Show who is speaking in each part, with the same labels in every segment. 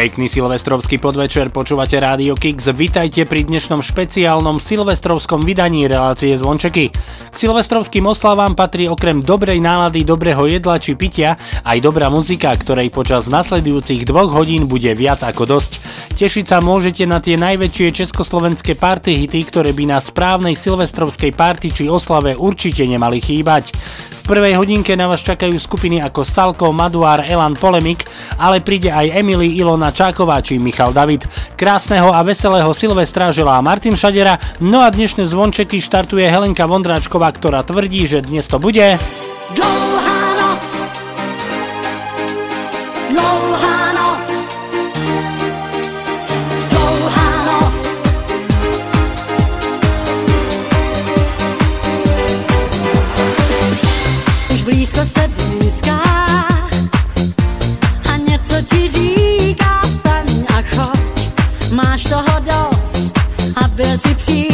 Speaker 1: Pekný silvestrovský podvečer, počúvate Rádio Kix. Vitajte pri dnešnom špeciálnom silvestrovskom vydaní relácie Zvončeky. Silvestrovským oslavám patrí okrem dobrej nálady, dobrého jedla či pitia aj dobrá muzika, ktorej počas nasledujúcich dvoch hodín bude viac ako dosť. Tešiť sa môžete na tie najväčšie československé party hity, ktoré by na správnej silvestrovskej party či oslave určite nemali chýbať. V prvej hodinke na vás čakajú skupiny ako Salko, Maduár, Elan, Polemik, ale príde aj Emily, Ilona Čáková či Michal David. Krásneho a veselého Silvestra želá Martin Šadera, no a dnešné zvončeky štartuje Helenka Vondráčková, ktorá tvrdí, že dnes to bude...
Speaker 2: Dlouhá noc. Dlouhá noc. Dlouhá noc. Už blízko se blízká A něco ti říká Staň a choď. Máš toho dost A byl si příliš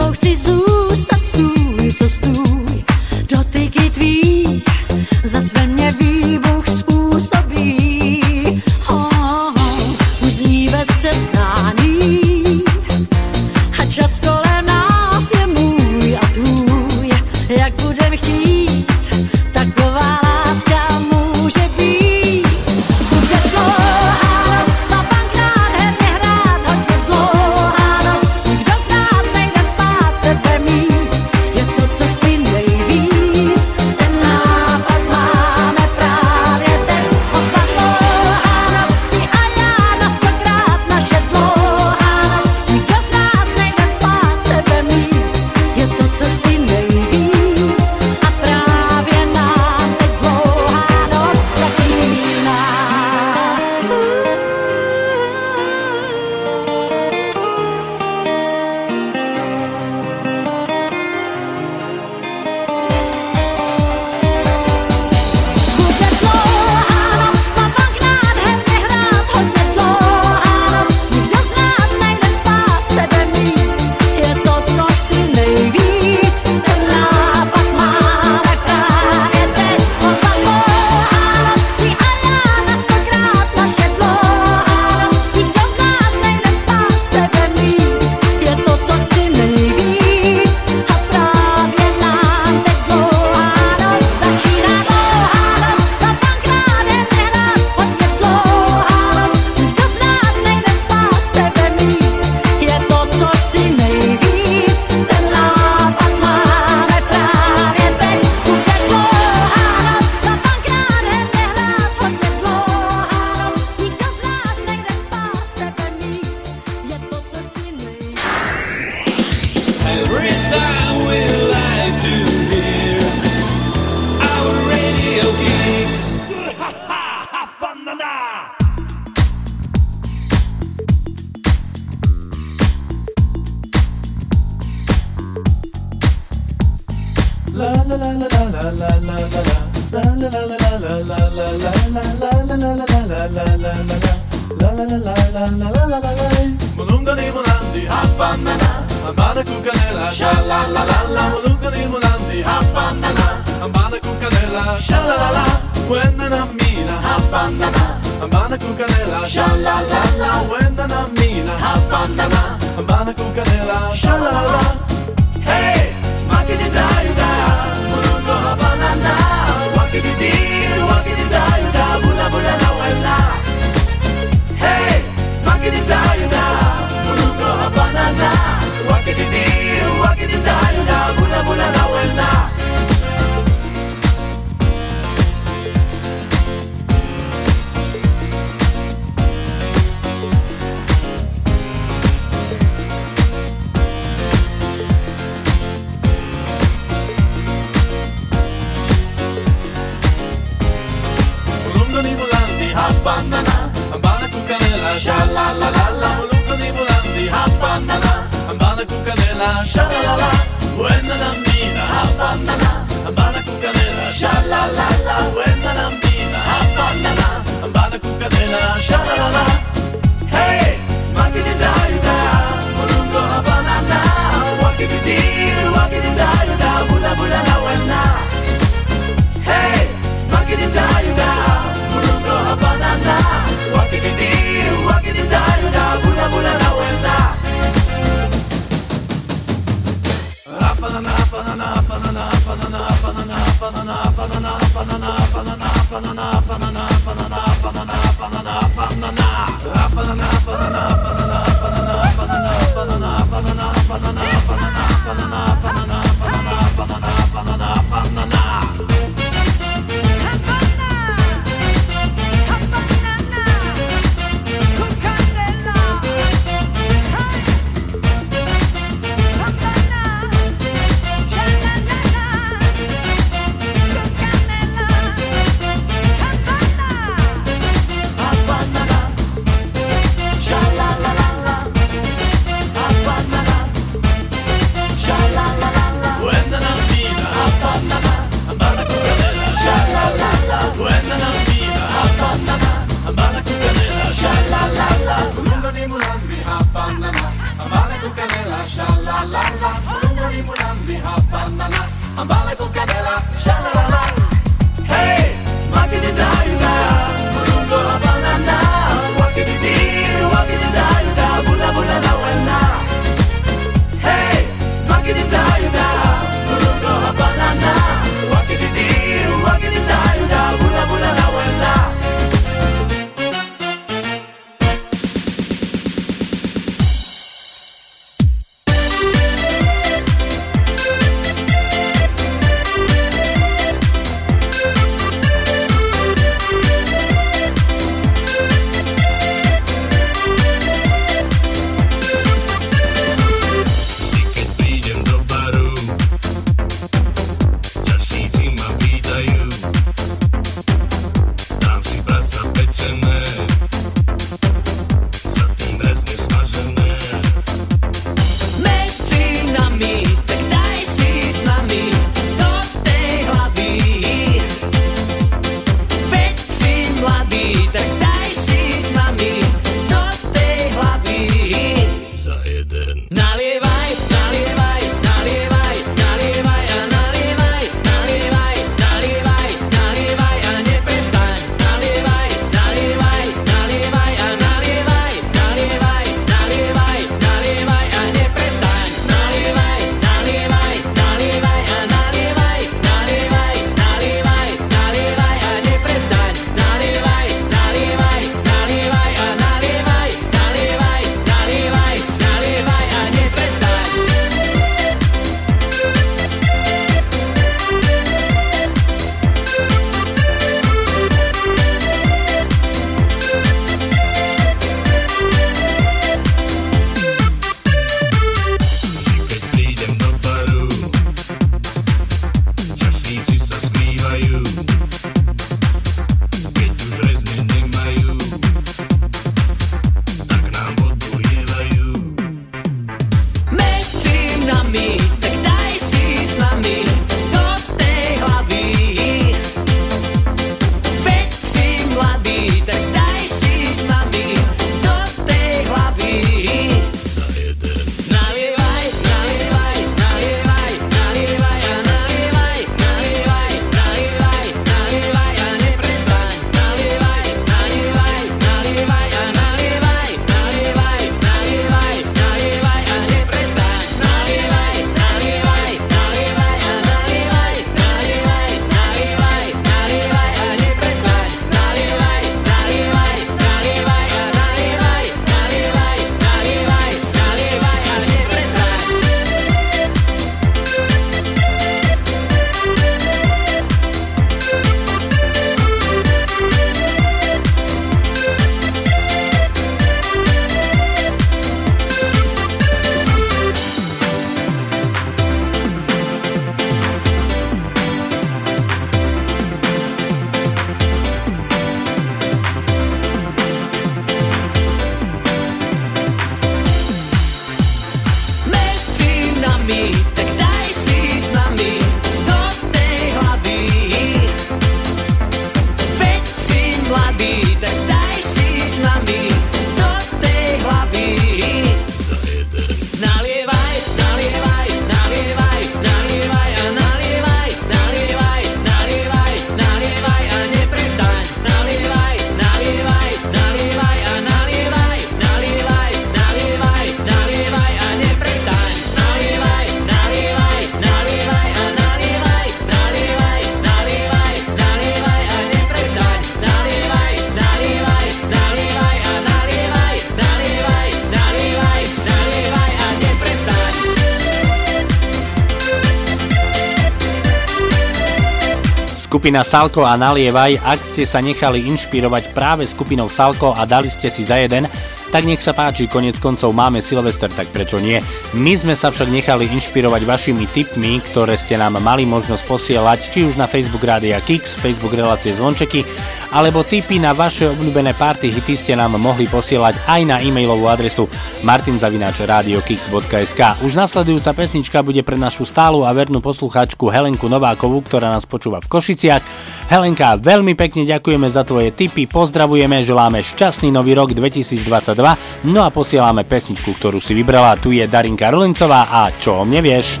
Speaker 1: Skupina Salko a Nalievaj, ak ste sa nechali inšpirovať práve skupinou Salko a dali ste si za jeden, tak nech sa páči, konec koncov máme Silvester, tak prečo nie? My sme sa však nechali inšpirovať vašimi tipmi, ktoré ste nám mali možnosť posielať, či už na Facebook Rádia Kix, Facebook Relácie Zvončeky, alebo tipy na vaše obľúbené party hity ste nám mohli posielať aj na e-mailovú adresu martinzavináčradiokix.sk. Už nasledujúca pesnička bude pre našu stálu a vernú poslucháčku Helenku Novákovú, ktorá nás počúva v Košiciach. Helenka, veľmi pekne ďakujeme za tvoje tipy, pozdravujeme, želáme šťastný nový rok 2022 no a posielame pesničku, ktorú si vybrala. Tu je Darinka Rolincová a Čo o mne vieš?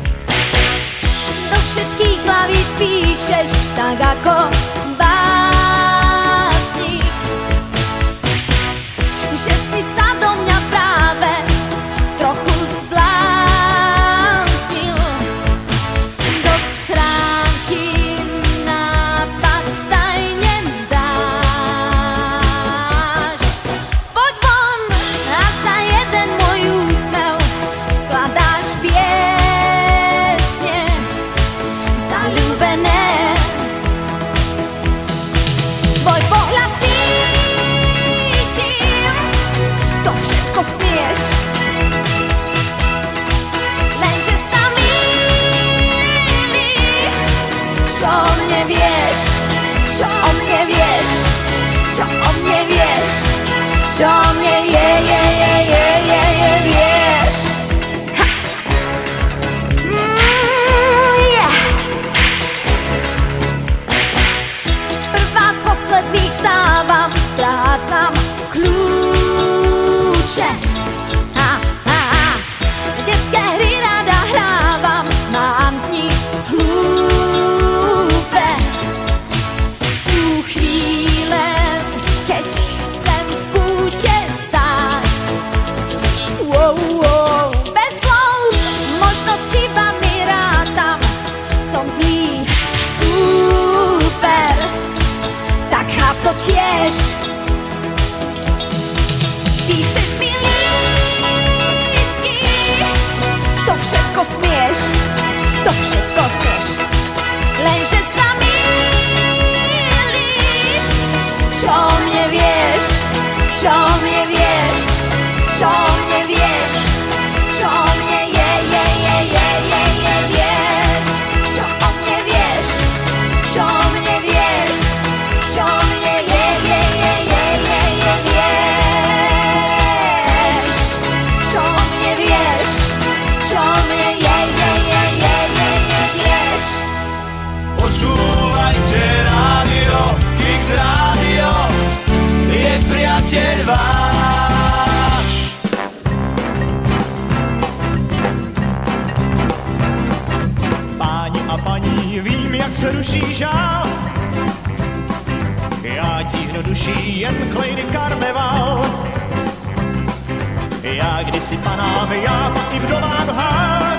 Speaker 3: Do všetkých hlavíc píšeš tak ako
Speaker 4: 炫 ciągnie wiesz, ciągnie duší žál. Já ti duší jen klejny karneval. Já kdysi panám, já pak i vdovám hák.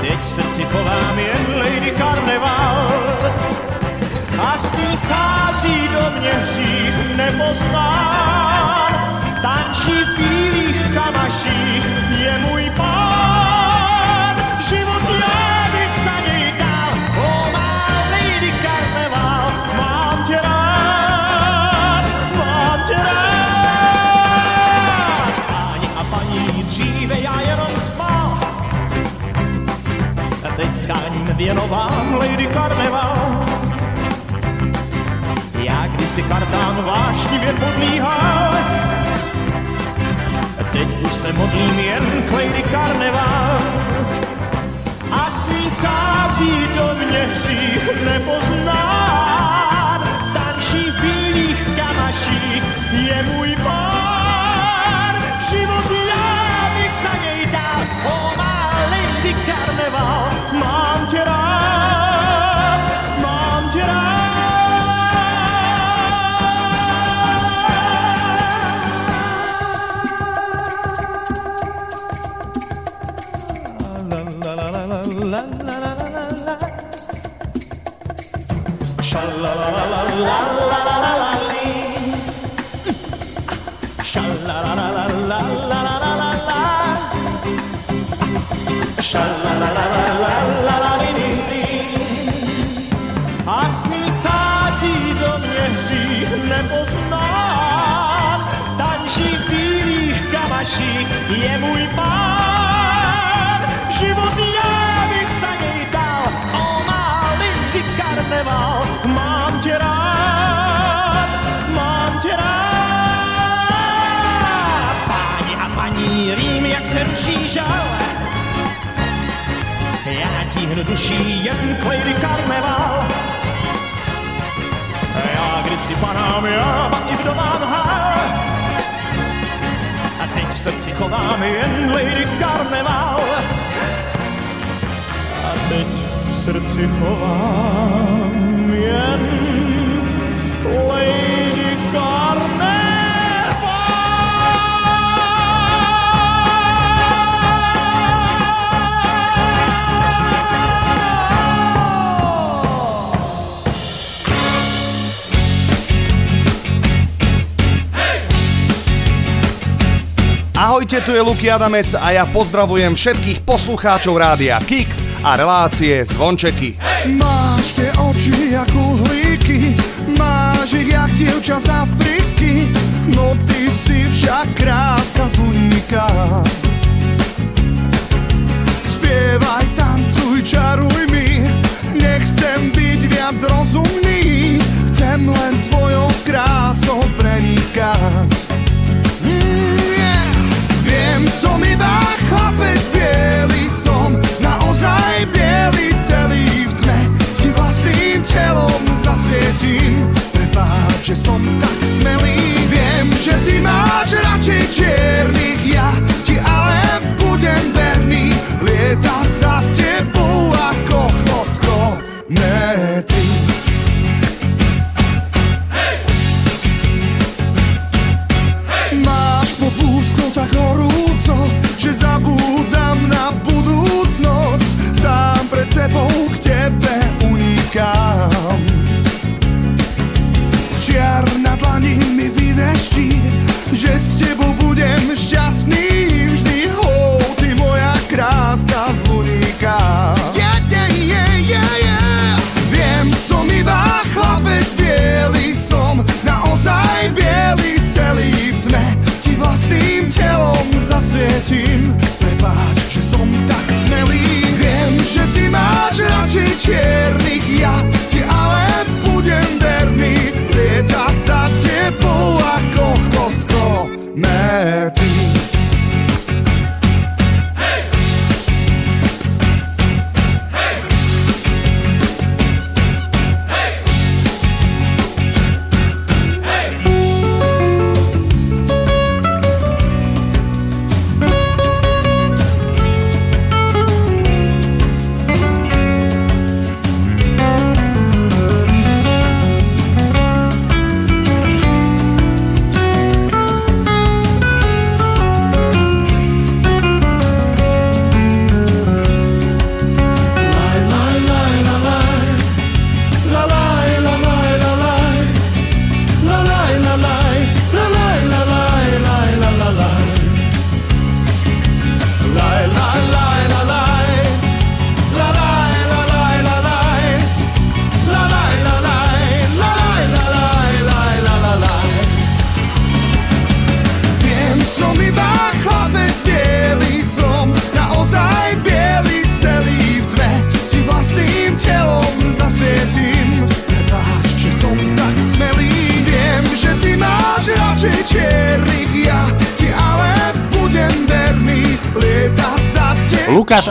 Speaker 4: Teď srdci povám jen lady karneval. A
Speaker 5: s do mě hřích nepoznám. věnován Lady Karneval.
Speaker 6: Já kdysi kartán vášnivě podlíhal, teď už se modlím jen k Lady Karneval. A svých do mě hřích nepozná. Duší jen klejdy karneval. Já kdysi panám, já i vdovám hál. A teď v srdci chovám jen Lady Karneval. A teď v srdci chovám jen Lady Ahojte, tu je Luky Adamec a ja pozdravujem všetkých poslucháčov rádia Kix a relácie Zvončeky. Máš tie oči ako uhlíky, máš ich jak dievča z Afriky, no ty si však kráska z. Spievaj, tancuj, tak smelý. Viem, že ty máš radšej čiernych radšej čiernych, ja ti ale budem verný. Lietať za tebou
Speaker 1: ako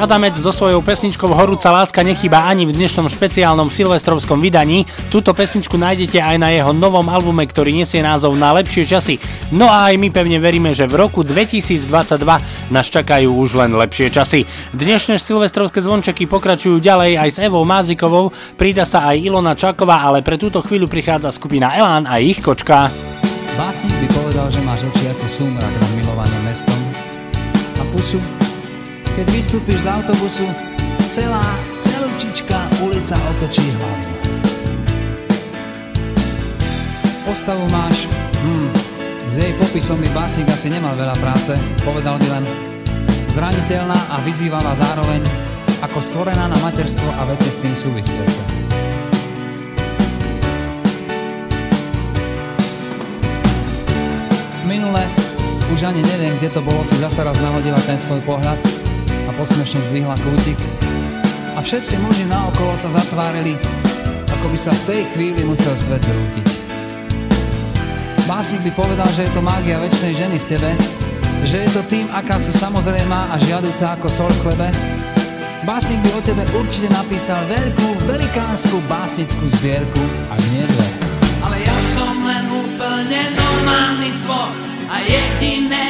Speaker 1: Adamec so svojou pesničkou Horúca láska nechýba ani v dnešnom špeciálnom silvestrovskom vydaní. Túto pesničku nájdete aj na jeho novom albume, ktorý nesie názov Na lepšie časy. No a aj my pevne veríme, že v roku 2022 nás čakajú už len lepšie časy. Dnešné silvestrovské zvončeky pokračujú ďalej aj s Evou Mázikovou, prída sa aj Ilona Čaková, ale pre túto chvíľu prichádza skupina Elán a ich kočka.
Speaker 7: Básnik by povedal, že máš oči ako súmrak nad milovaným mestom a pusu, keď vystúpiš z autobusu, celá, celúčička ulica otočí hlavu. Postavu máš, hm, s jej popisom by básnik asi nemal veľa práce, povedal by len zraniteľná a vyzývavá zároveň ako stvorená na materstvo a veci s tým súvisiace. Minule, už ani neviem, kde to bolo, si zasa raz nahodila ten svoj pohľad a posmešne zdvihla kútik. A všetci muži naokolo sa zatvárili, ako by sa v tej chvíli musel svet zrútiť. Básnik by povedal, že je to mágia väčšnej ženy v tebe, že je to tým, aká si samozrejmá a žiaduca ako sol v chlebe. Básnik by o tebe určite napísal veľkú, velikánsku básnickú zbierku a hniedve.
Speaker 8: Ale ja som len úplne normálny cvok a jediné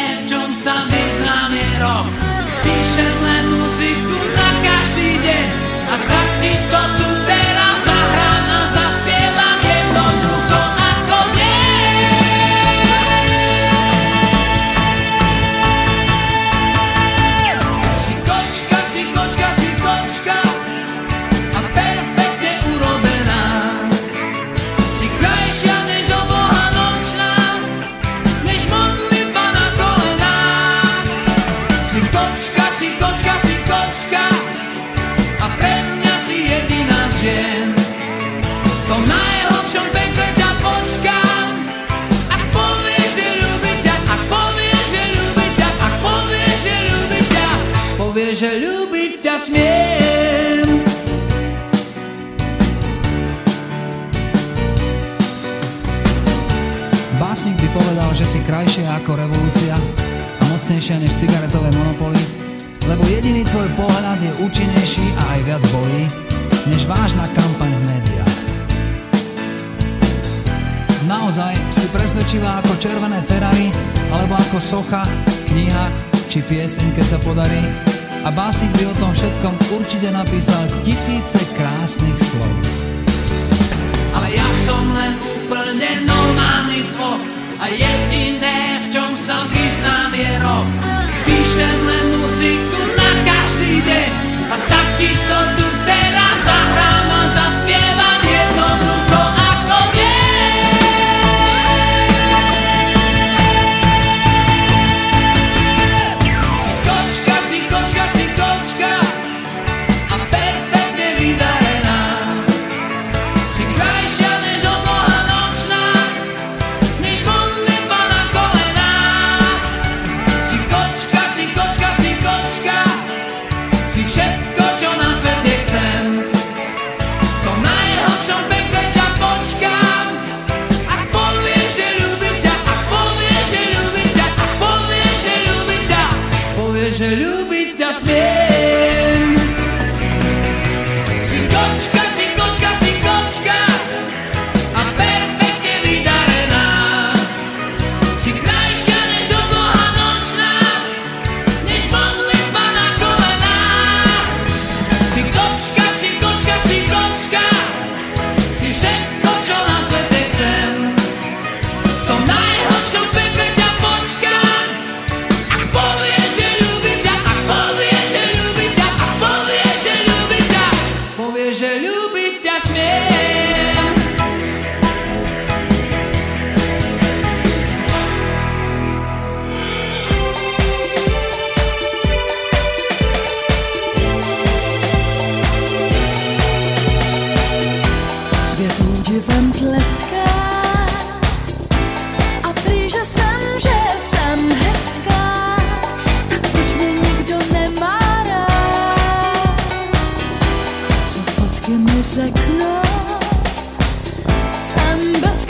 Speaker 8: si krajšia
Speaker 7: ako revolúcia a mocnejšia než cigaretové monopoly, lebo jediný tvoj pohľad je účinnejší a aj viac bolí, než vážna kampaň v médiách. Naozaj si presvedčivá ako červené Ferrari, alebo ako socha, kniha či pieseň, keď sa podarí. A básnik by o tom všetkom určite napísal tisíce krásnych slov.
Speaker 8: Ale ja som len úplne normálny cvok, a jediné, v čom sa vyznám je rok. Píšem len muziku na každý deň. A tak ti to
Speaker 3: Gdzie my żegnamy? Sen bez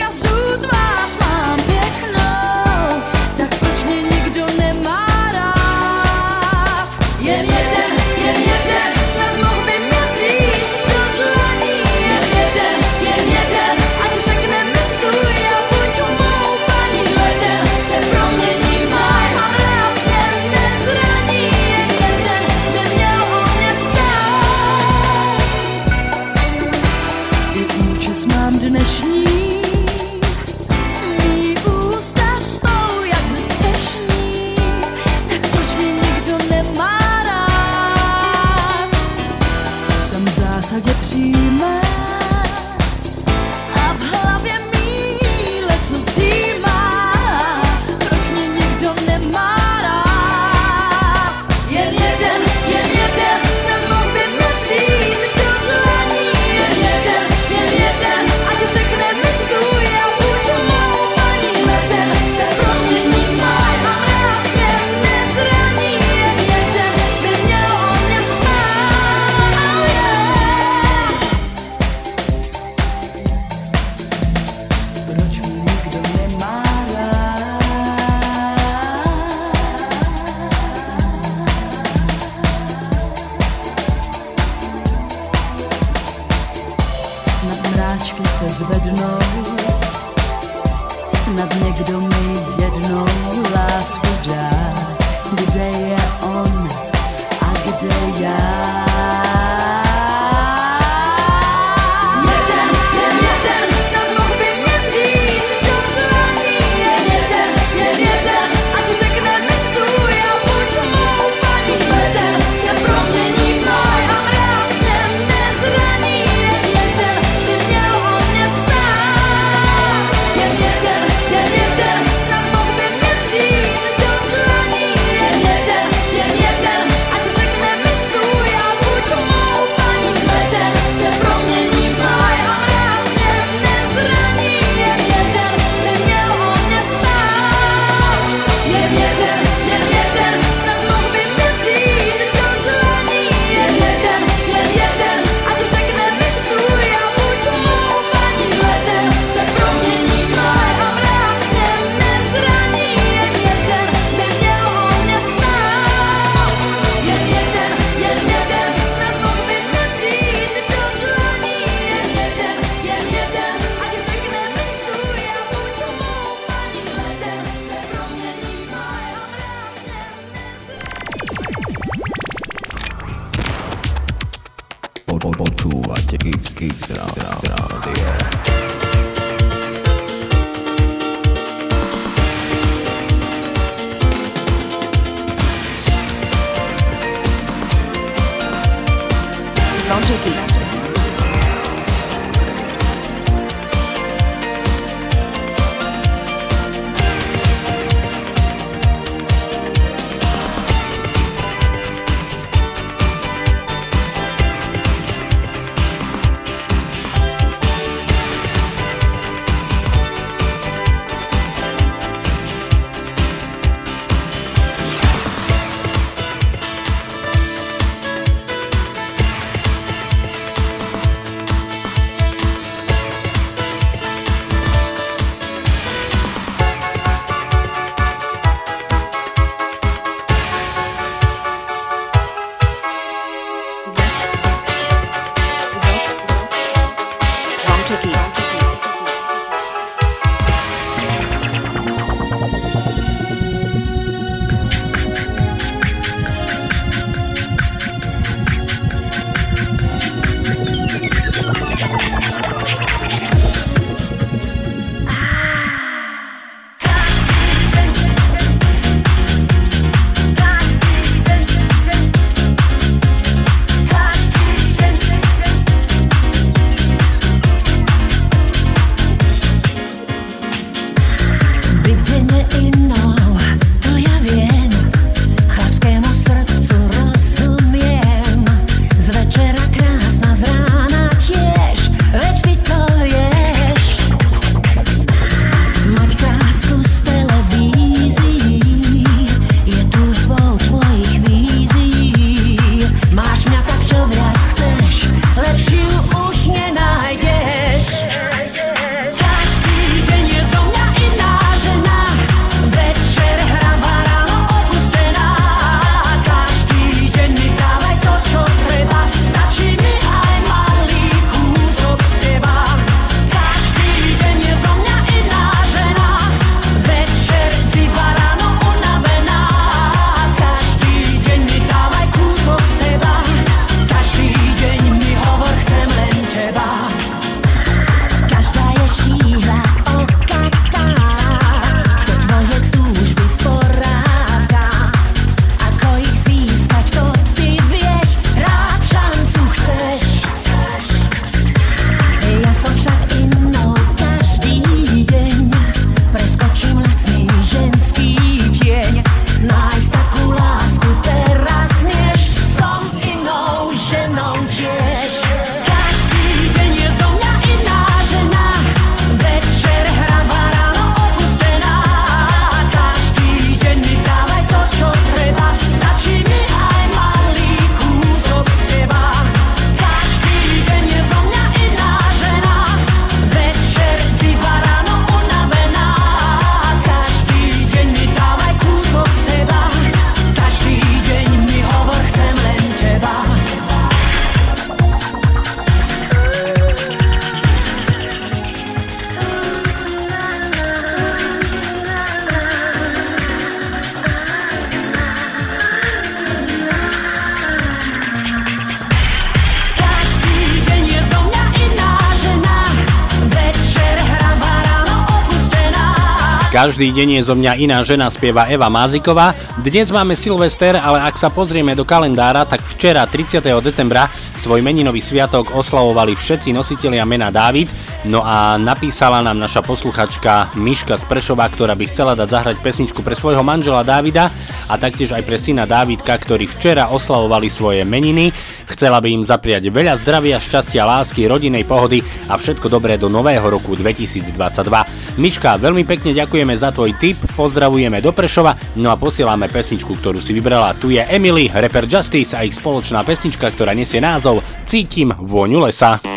Speaker 9: Každý deň je zo mňa iná žena, spieva Eva Máziková. Dnes máme Silvester, ale ak sa pozrieme do kalendára, tak včera 30. decembra svoj meninový sviatok oslavovali všetci nositelia mena Dávid. No a napísala nám naša posluchačka Miška z Prešova, ktorá by chcela dať zahrať pesničku pre svojho manžela Dávida a taktiež aj pre syna Dávidka, ktorí včera oslavovali svoje meniny. Chcela by im zapriať veľa zdravia, šťastia, lásky, rodinej pohody a všetko dobré do nového roku 2022. Miška, veľmi pekne ďakujeme za tvoj tip, pozdravujeme do Prešova, no a posielame pesničku, ktorú si vybrala. Tu je Emily, rapper Justice a ich spoločná pesnička, ktorá nesie názov Cítim vôňu lesa.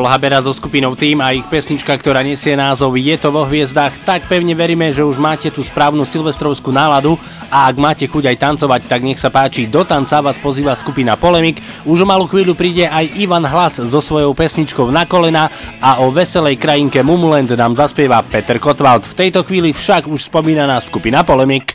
Speaker 10: bol Habera so skupinou Tým a ich pesnička, ktorá nesie názov Je to vo hviezdách, tak pevne veríme, že už máte tú správnu silvestrovskú náladu a ak máte chuť aj tancovať, tak nech sa páči, do tanca vás pozýva skupina Polemik. Už o malú chvíľu príde aj Ivan Hlas so svojou pesničkou Na kolena a o veselej krajinke Mumuland nám zaspieva Peter Kotwald. V tejto chvíli však už spomínaná skupina Polemik.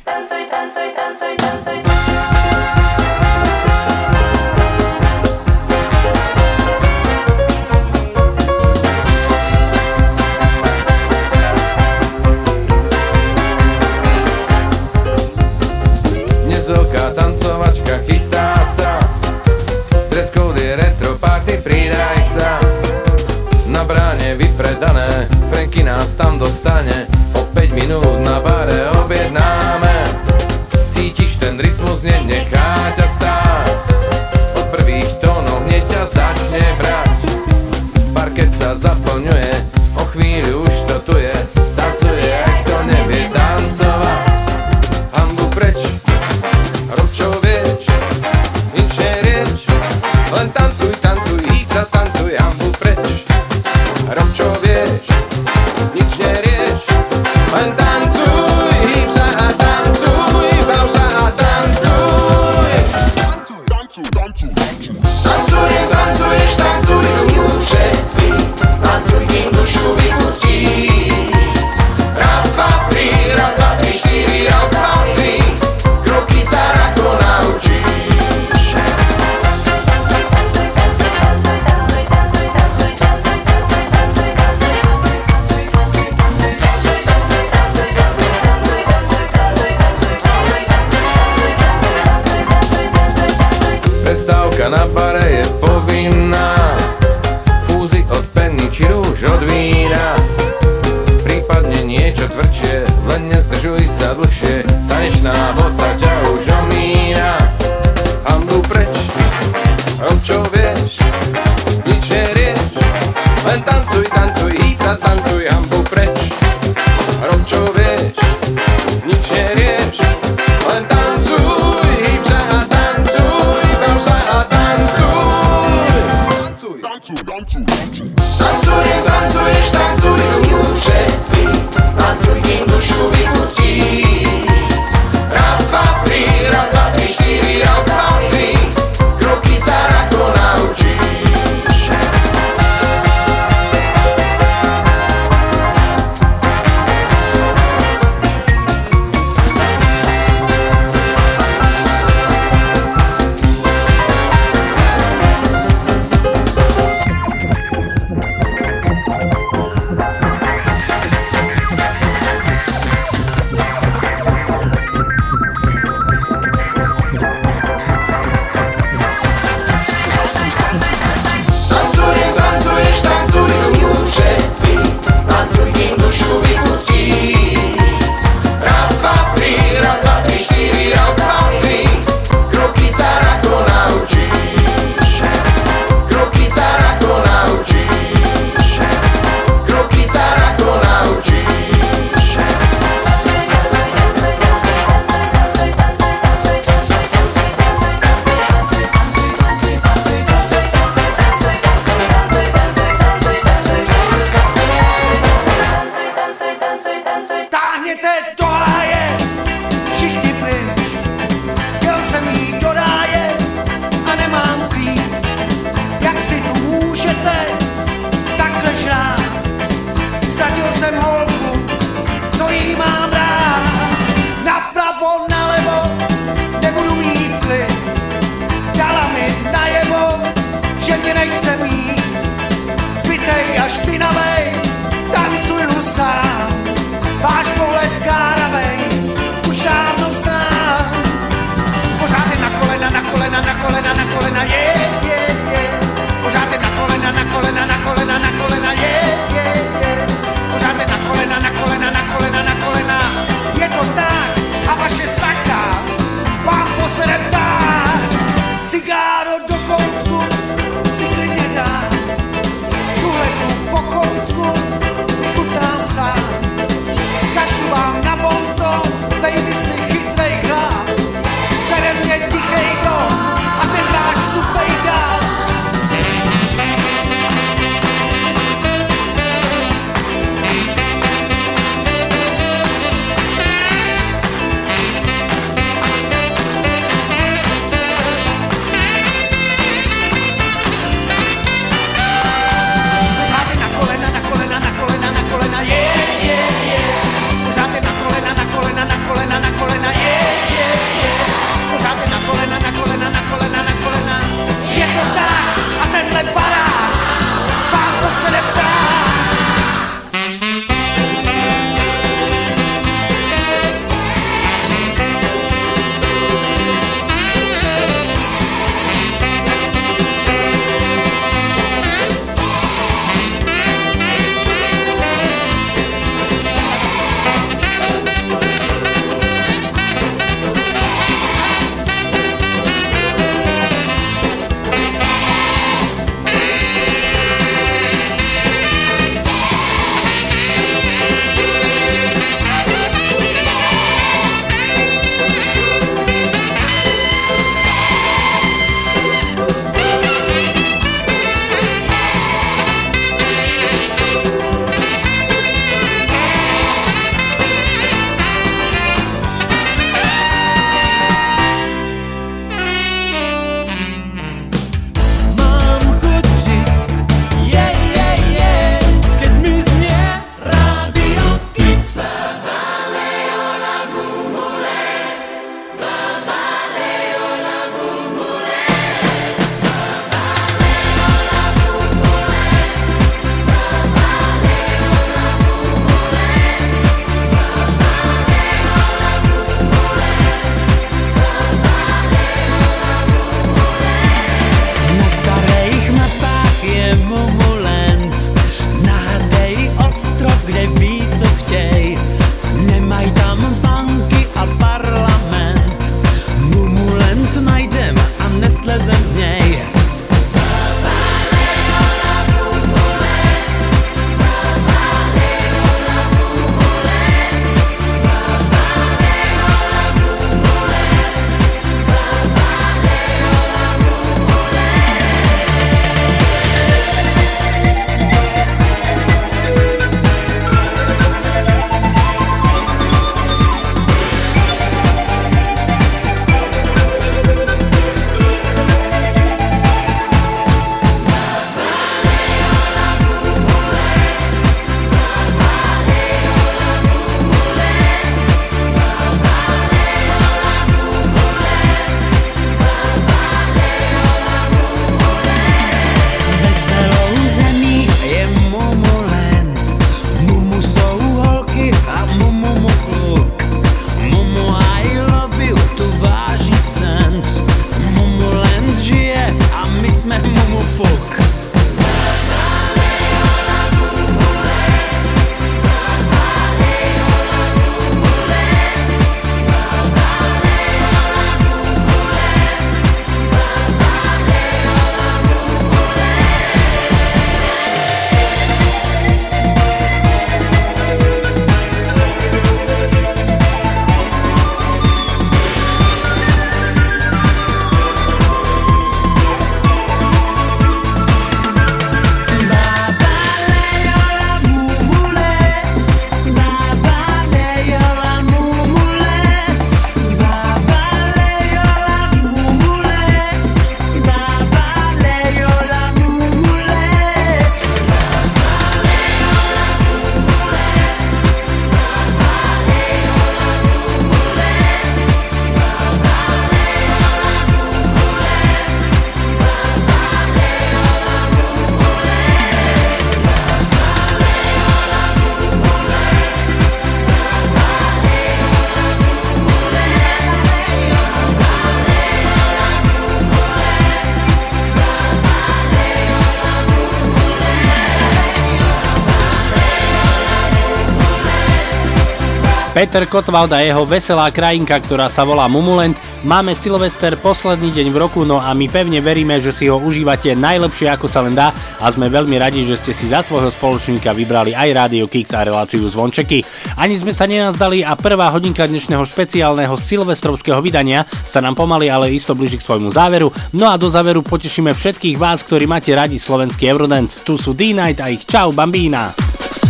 Speaker 1: Peter Kotwald a jeho veselá krajinka, ktorá sa volá Mumulent. Máme Silvester posledný deň v roku, no a my pevne veríme, že si ho užívate najlepšie ako sa len dá a sme veľmi radi, že ste si za svojho spoločníka vybrali aj Radio Kix a reláciu Zvončeky. Ani sme sa nenazdali a prvá hodinka dnešného špeciálneho silvestrovského vydania sa nám pomaly ale isto blíži k svojmu záveru. No a do záveru potešíme všetkých vás, ktorí máte radi slovenský Eurodance. Tu sú D-Night a ich Čau Bambína.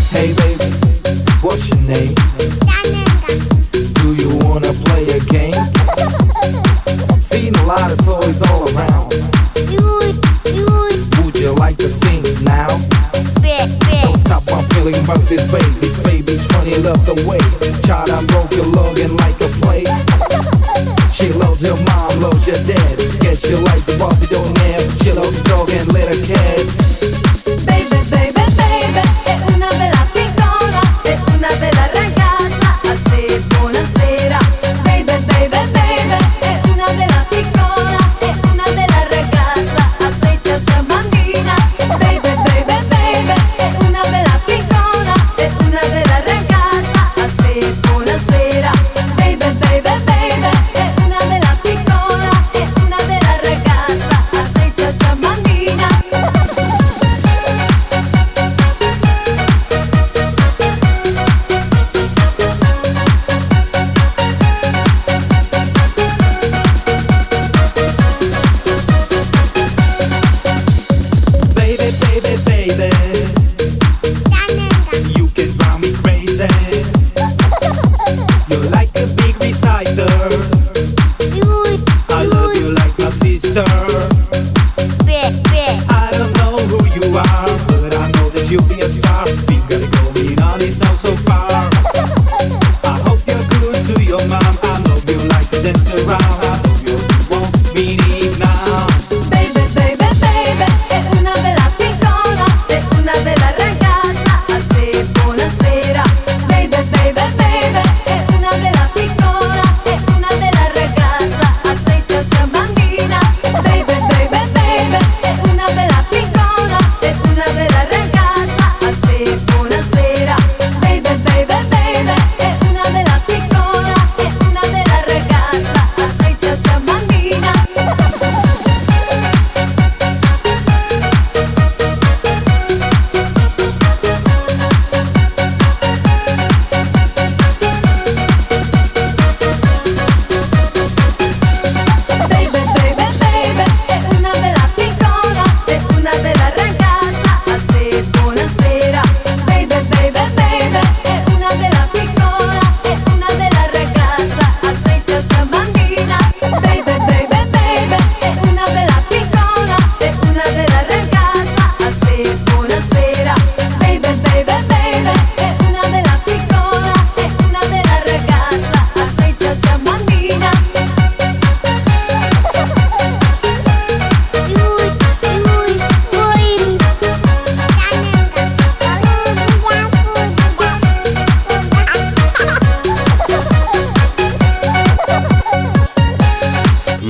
Speaker 11: Hey baby, what's your name? You wanna play a game? Seen a lot of toys all around. Would you like to sing now? Don't stop, I'm feeling about this baby. This baby's funny, love the way. Child, I broke your login like a play. She loves your mom, loves your dad.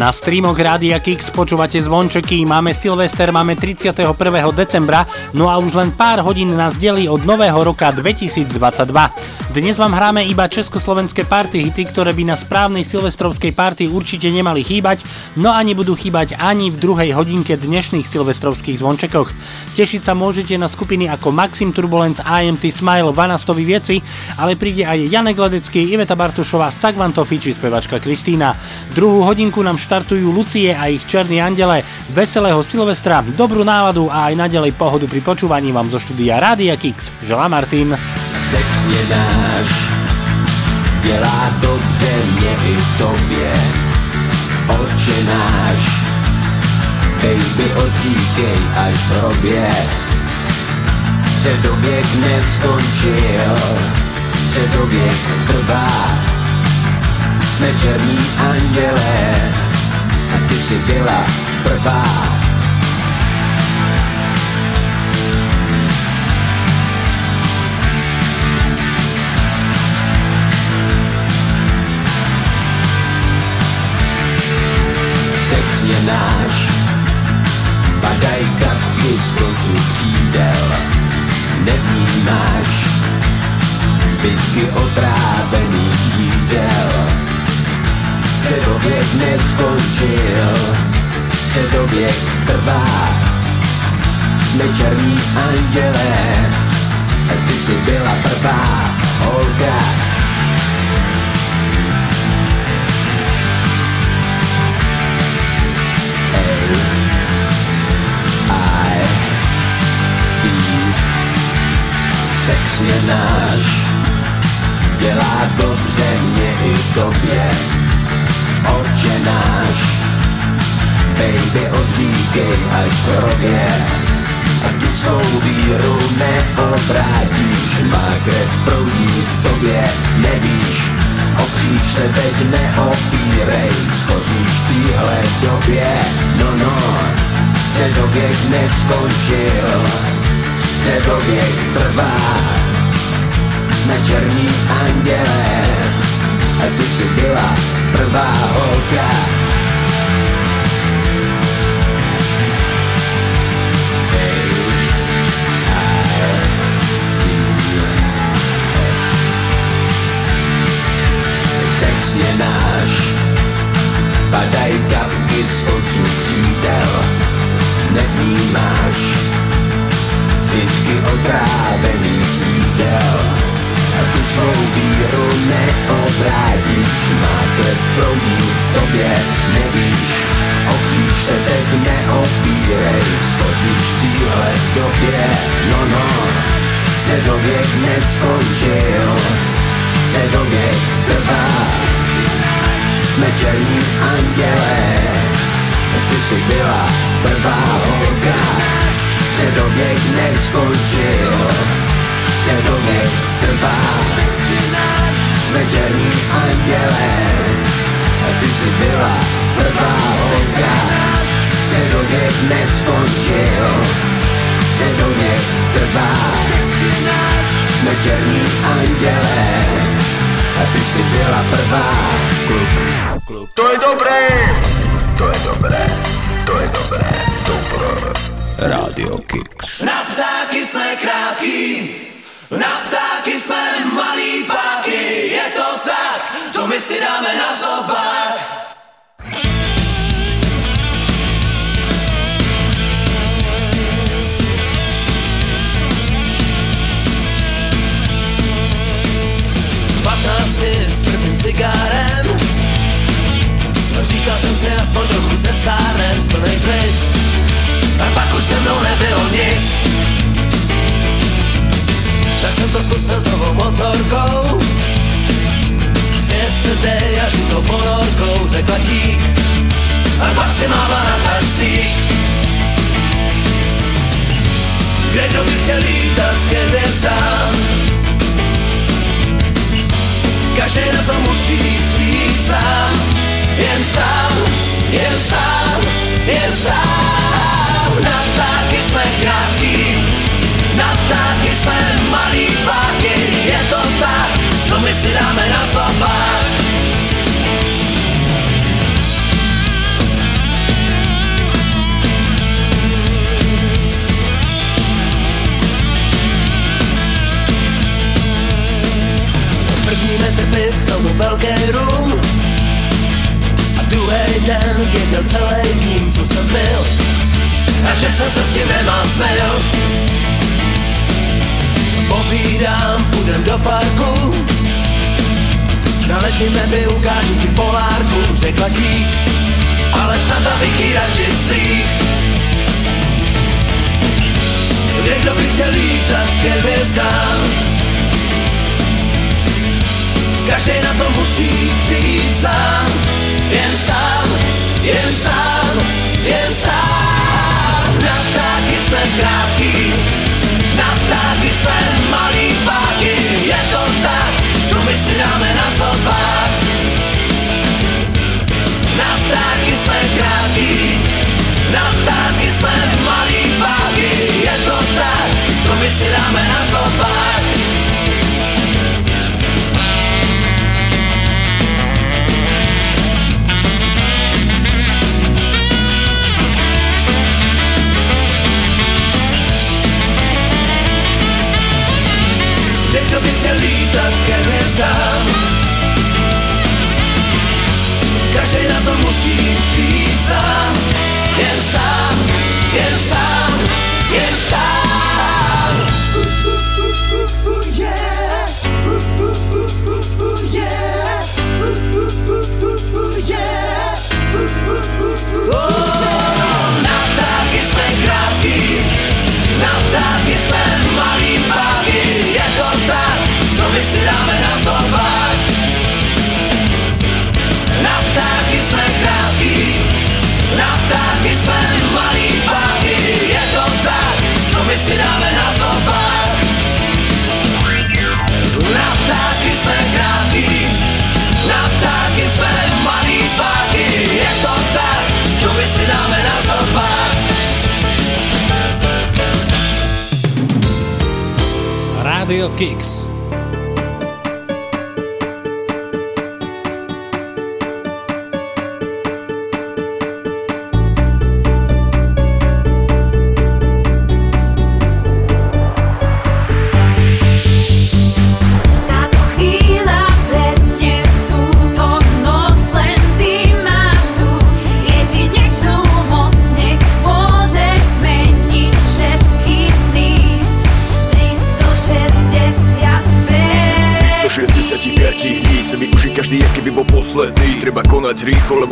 Speaker 1: Na streamoch Rádia Kix počúvate zvončeky, máme Silvester, máme 31. decembra, no a už len pár hodín nás delí od nového roka 2022. Dnes vám hráme iba československé party hity, ktoré by na správnej silvestrovskej party určite nemali chýbať, no a nebudú chýbať ani v druhej hodinke dnešných silvestrovských zvončekoch. Tešiť sa môžete na skupiny ako Maxim Turbulence, IMT Smile, Vanastovi Vieci, ale príde aj Janek Ledecký, Iveta Bartušová, Sagvan Tofi či spevačka Kristýna. Druhú hodinku nám štartujú Lucie a ich Černí andele. Veselého Silvestra, dobrú náladu a aj naďalej pohodu pri počúvaní vám zo štúdia Rádia Kix. Želá Martin.
Speaker 12: Sex je náš, dělá dobře mě i tobě. Oče náš, baby odříkej až v hrobě. Středověk neskončil, středověk trvá. Jsme černí andělé a ty si byla prvá. je náš. Padaj kapky z koncu křídel, nevnímáš zbytky otrávených jídel. Středověk neskončil, středověk trvá. Jsme černí andělé, ty si byla prvá holka, Sex je náš, dělá dobře mě i tobě. Oče náš, baby odříkej až k hrobě. A tu svou víru neobrátíš, má krev proudí v tobě, nevíš, o se teď neopírej, skoříš v téhle době, no no, středověk neskončil, středověk trvá, jsme černí andělé, a ty jsi byla prvá holka. Sex je náš, padaj kapky z odsud křídel, nevnímáš zbytky otrávených jídel. A tu svou víru neobrátíš, má krev proudí v tobě, nevíš, o se teď neopírej, skočíš v téhle době, no no, středověk neskončil, středověk trvá, jsme černí andělé, ty jsi byla prvá holka, středověk neskončil, středověk trvá, jsme černí andělé, ty jsi byla prvá holka, středověk neskončil, středověk trvá, jsme černí andělé, a ty jsi byla prvá. Kluk, kluk.
Speaker 13: To je dobré! To je dobré, to je dobré, dobré.
Speaker 3: Radio Kicks.
Speaker 8: Na ptáky jsme krátký, na ptáky jsme malý páky, je to tak, to my si dáme na zobák. S prvním cigárem Říkal jsem si aspoň trochu se stárnem z plnej klid A pak už se mnou nebylo nic. Tak jsem to zkusil s novou motorkou. Z yesterday a žitou ponorkou řekla dík. A pak si máva na taxík. Kde kdo by chtěl lítat ke hvězdám Každý na to musí přijít sám. Jen sám, jen sám, jen sám Na ptáky jsme krátký Na ptáky jsme malý páky. Je to tak, to my si dáme na zobák. První metr k tomu velký rum. A druhý den věděl celý tým, co jsem byl A že jsem se s tím nemásnil Povídám, půjdem do parku. Na letním nebi ukážu ti polárku Řekla dík, ale snad abych jí radši slík Kde kdo by chtěl lítat ke hvězdám. Každý na to musí přijít sám. Jen sám, jen sám, jen sám Na ptáky jsme krátký Na ptáky jsme malý páky. Je to tak, to my si dáme na zobák. Na ptáky jsme krátký Na ptáky jsme malý páky. Je tak, to my si dáme na zobák
Speaker 14: ostatkę nie znam Każdej na to musi
Speaker 15: przyjść sam Jem sam, jem sam, jem sam Yeah. Oh KDO Kicks.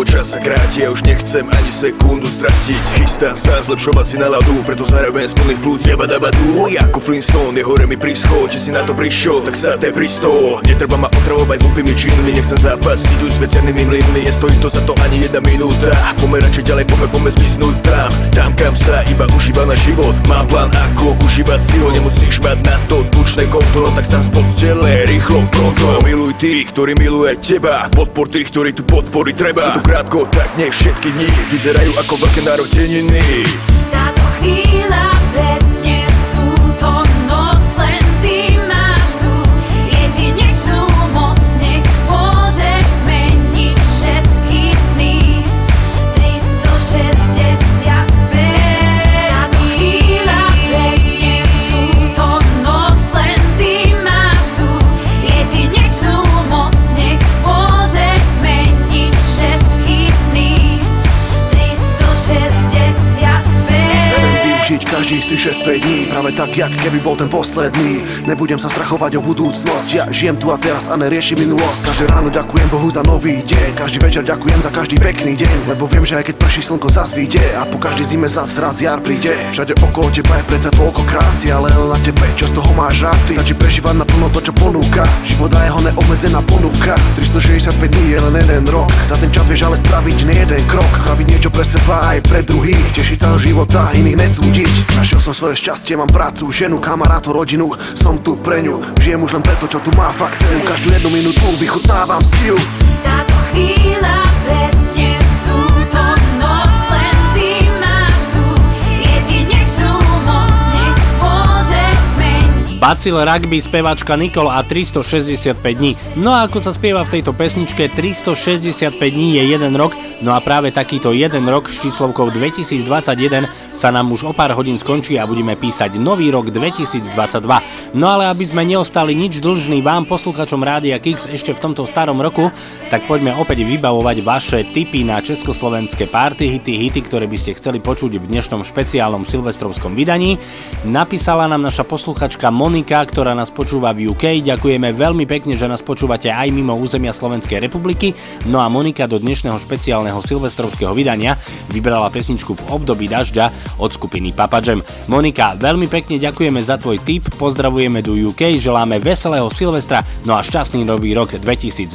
Speaker 15: Rýchlo, lebo čas sa kráti A už nechcem ani sekundu stratiť. Chystám sa zlepšovať si náladu Preto zároveň z plných plus jeba dabadu Ako Flintstone, je hore mi prischod Či si na to prišiel, tak sa te pristol. Netreba ma otravovať hlupými činmi Nechcem zápasiť už s veternými mlynmi. Nestojí to za to ani jedna minúta. Poďme radšej ďalej, poďme, poďme zmiznúť tam. Tam kam sa iba užíva na život. Mám plán ako užívať si ho Nemusíš mať na to tučné konto No tak sa z postele rýchlo pronto Miluj tých, ktorí miluje teba. Podpor tých, ktorí tu podpory treba Krátko, tak nech všetky dni Vyzerajú ako veľké narodeniny
Speaker 14: Táto chvíľa
Speaker 16: každý z 365 dní. Práve tak, jak keby bol ten posledný. Nebudem sa strachovať o budúcnosť. Ja žijem tu a teraz a neriešim minulosť. Každé ráno ďakujem Bohu za nový deň. Každý večer ďakujem za každý pekný deň. Lebo viem, že aj keď prší slnko zasvíde A po každej zime zas raz jar príde. Všade okolo teba je predsa toľko krásy Ale len na tebe, čo z toho máš rád Ty stačí prežívať naplno to, čo ponúka. Život a jeho neobmedzená ponuka. 365 dní je len jeden rok. Za ten čas vieš ale spraviť nie jeden krok. Spraviť niečo pre seba aj pre druhých. Tešiť sa života, iných nesúdiť Našiel som svoje šťastie, mám prácu, ženu, kamarátov, rodinu Som tu pre ňu, žijem už len preto, čo tu má fakt Každú jednu minútu vychutnávam si ju
Speaker 14: Táto chvíľa
Speaker 1: Bacil Rugby, spevačka Nikol a 365 dní. No a ako sa spieva v tejto pesničke, 365 dní je jeden rok, no a práve takýto jeden rok s číslovkou 2021 sa nám už o pár hodín skončí a budeme písať nový rok 2022. No ale aby sme neostali nič dlžní vám, posluchačom Rádia Kix ešte v tomto starom roku, tak poďme opäť vybavovať vaše tipy na československé party hity, hity, ktoré by ste chceli počuť v dnešnom špeciálnom silvestrovskom vydaní. Napísala nám naša posluchačka Monika, ktorá nás počúva v UK. Ďakujeme veľmi pekne, že nás počúvate aj mimo územia Slovenskej republiky. No a Monika do dnešného špeciálneho silvestrovského vydania vybrala pesničku v období dažďa od skupiny Papa Jam. Monika, veľmi pekne ďakujeme za tvoj tip, pozdravujeme do UK, želáme veselého Silvestra, no a šťastný nový rok 2022.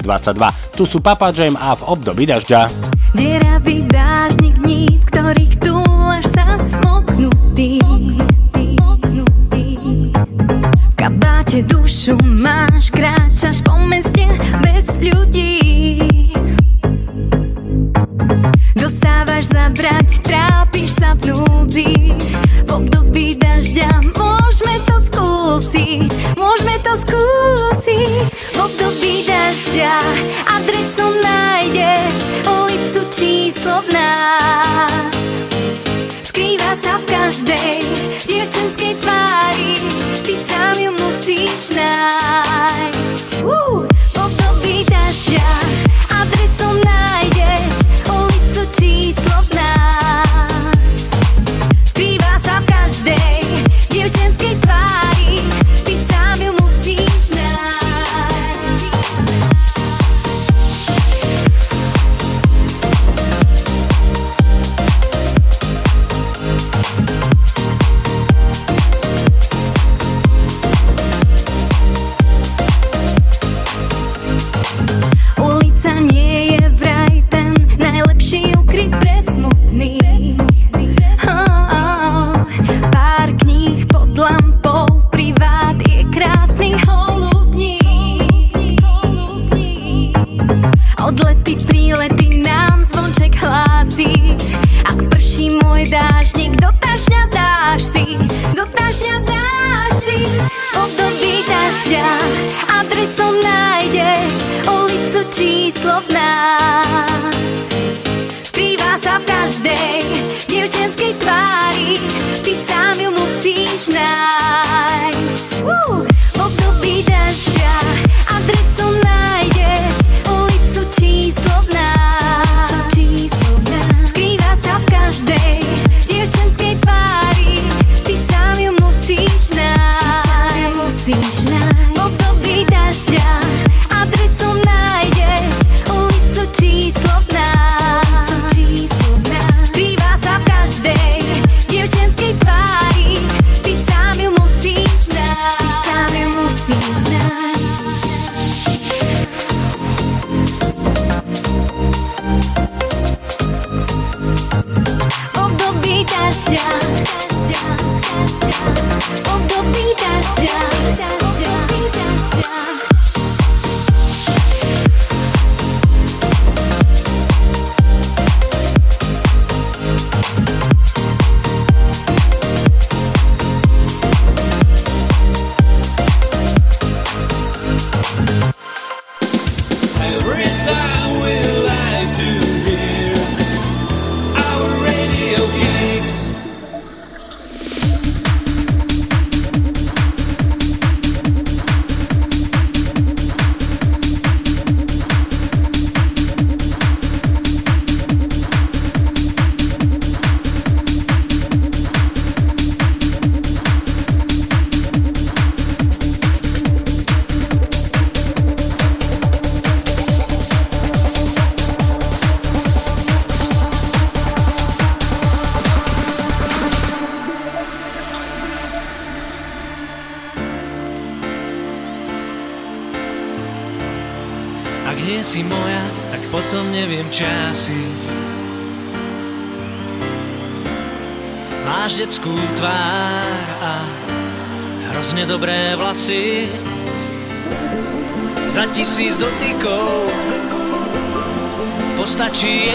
Speaker 1: Tu sú Papa Jam a v období dažďa.
Speaker 17: Deravý dážnik dní, v ktorých túlaš sa smoknutý. Kabáte dušu máš, kráčaš po meste bez ľudí. Dostávaš zabrať, trápiš sa v núdzi. V období dažďa môžeme to skúsiť, môžeme to skúsiť. V období dažďa adresu nájdeš, ulicu číslo v nás. Skrýva sa v každej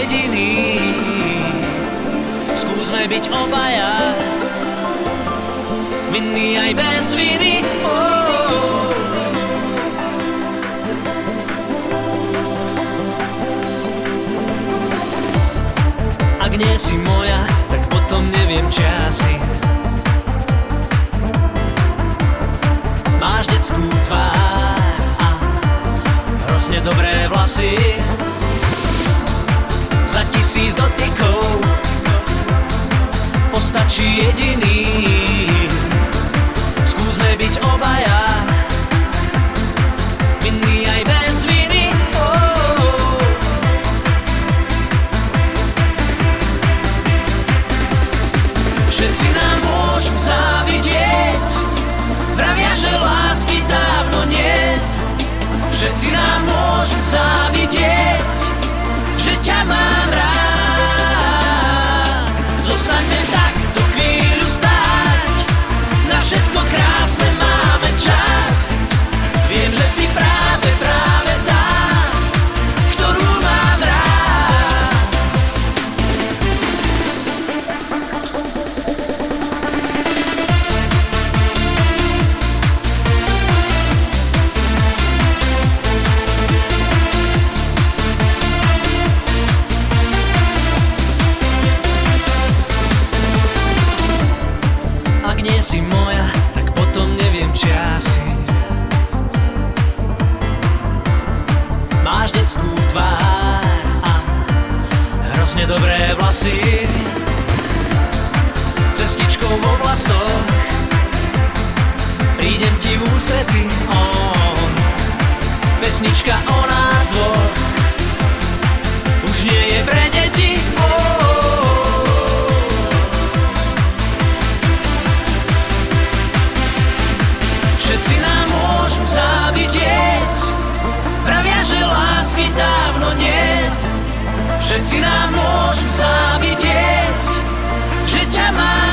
Speaker 18: jediný. Skúsme byť obaja, vinný aj bez viny. Oh. Ak nie si moja, tak potom neviem časy. Máš detskú tvár a hrozne dobré vlasy. Za tisíc dotykov postačí jediný. Skúsme byť obaja, vinný aj bez viny. Oh. Všetci nám môžu závidieť Vravia, že lásky dávno nie Všetci nám môžu závidieť Že ťa mám vlasoch Prídem ti v ústrety, on. Pesnička o nás dvoch. Už nie je pre deti, oh. Všetci nám môžu závidieť. Pravia, že lásky dávno nie Všetci nám môžu závidieť Že ťa mám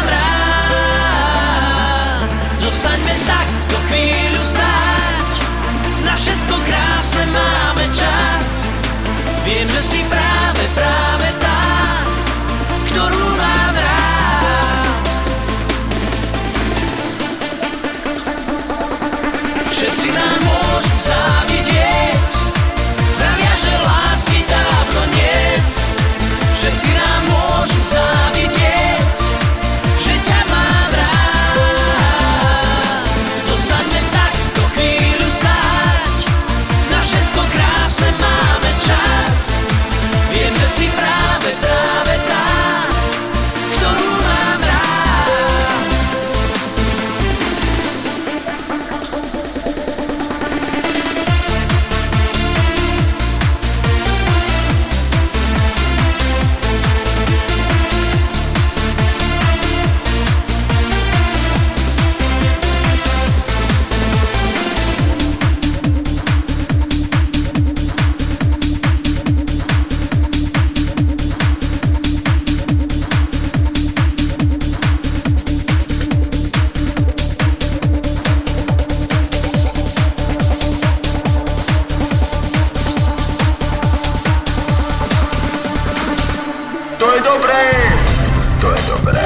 Speaker 13: dobré. To je dobré.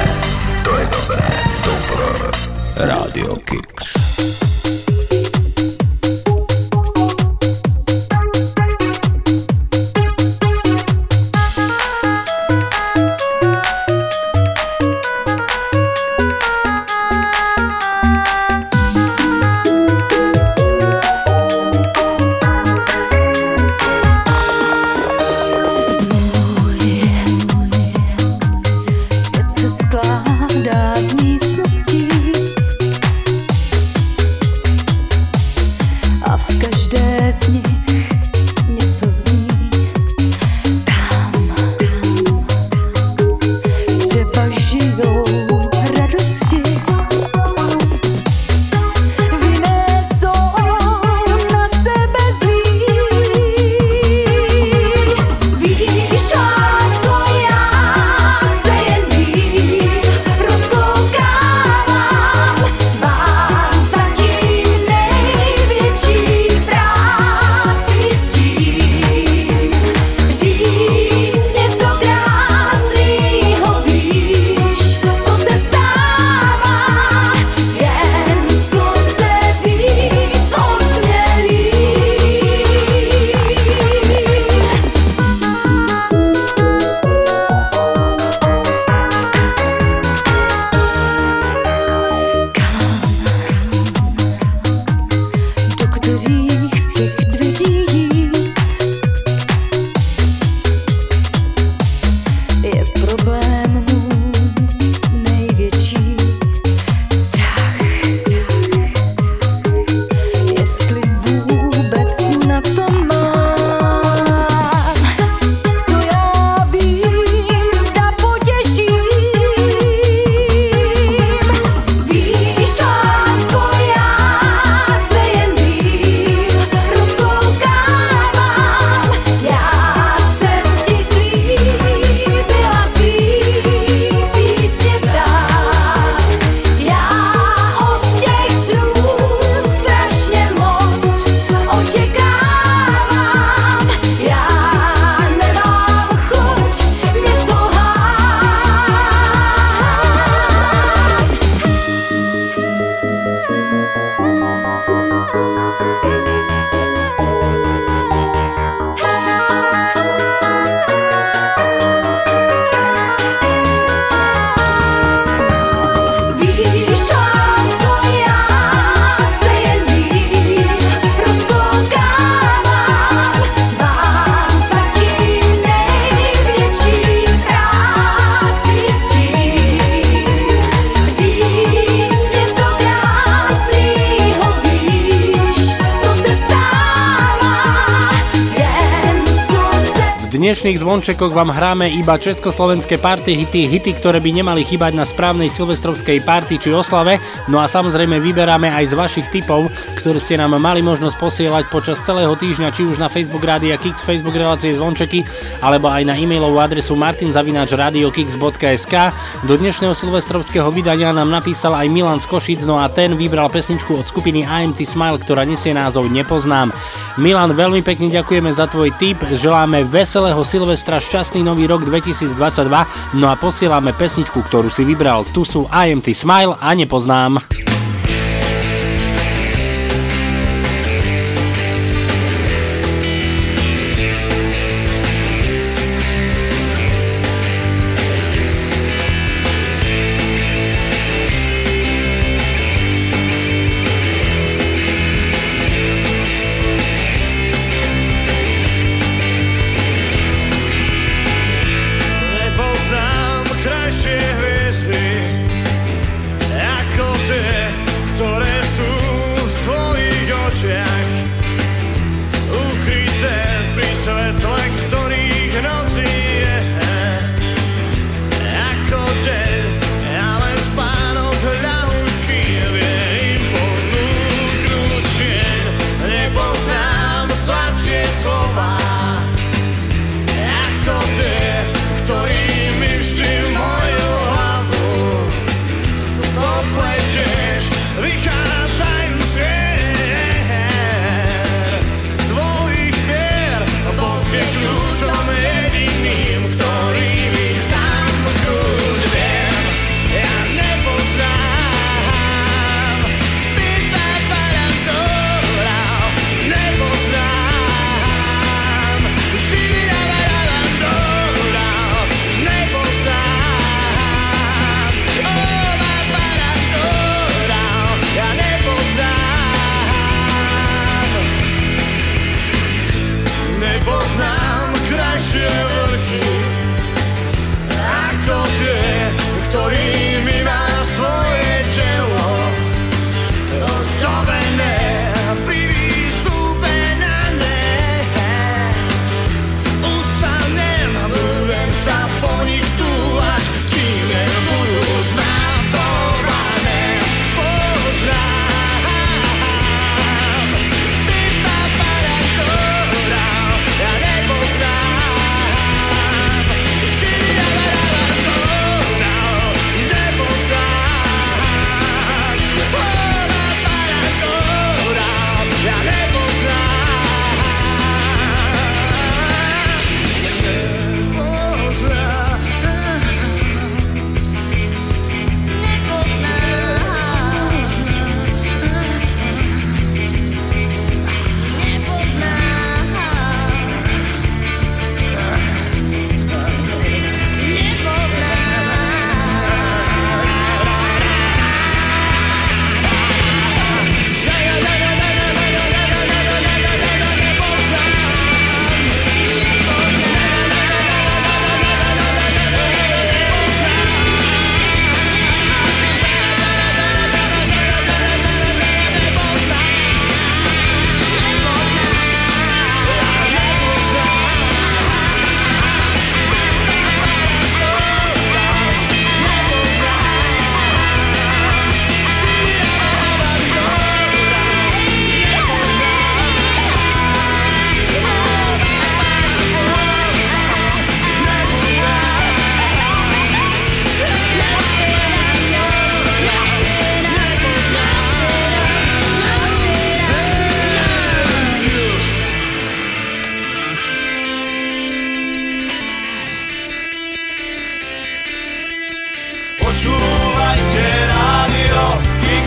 Speaker 13: To je dobré. Dobré.
Speaker 3: Radio Kicks.
Speaker 1: Zvončekoch vám hráme iba československé party hity, hity, ktoré by nemali chýbať na správnej silvestrovskej party či oslave, no a samozrejme vyberáme aj z vašich tipov, ktoré ste nám mali možnosť posielať počas celého týždňa, či už na Facebook Rádia Kix, Facebook relácie zvončeky, alebo aj na e-mailovú adresu martinzavináčradiokix.sk. Do dnešného silvestrovského vydania nám napísal aj Milan z Košic, no a ten vybral pesničku od skupiny AMT Smile, ktorá nesie názov Nepoznám. Milan, veľmi pekne ďakujeme za tvoj tip, želáme veselého Silvestra, šťastný nový rok 2022, no a posielame pesničku, ktorú si vybral. Tu sú IMT Smile a Nepoznám.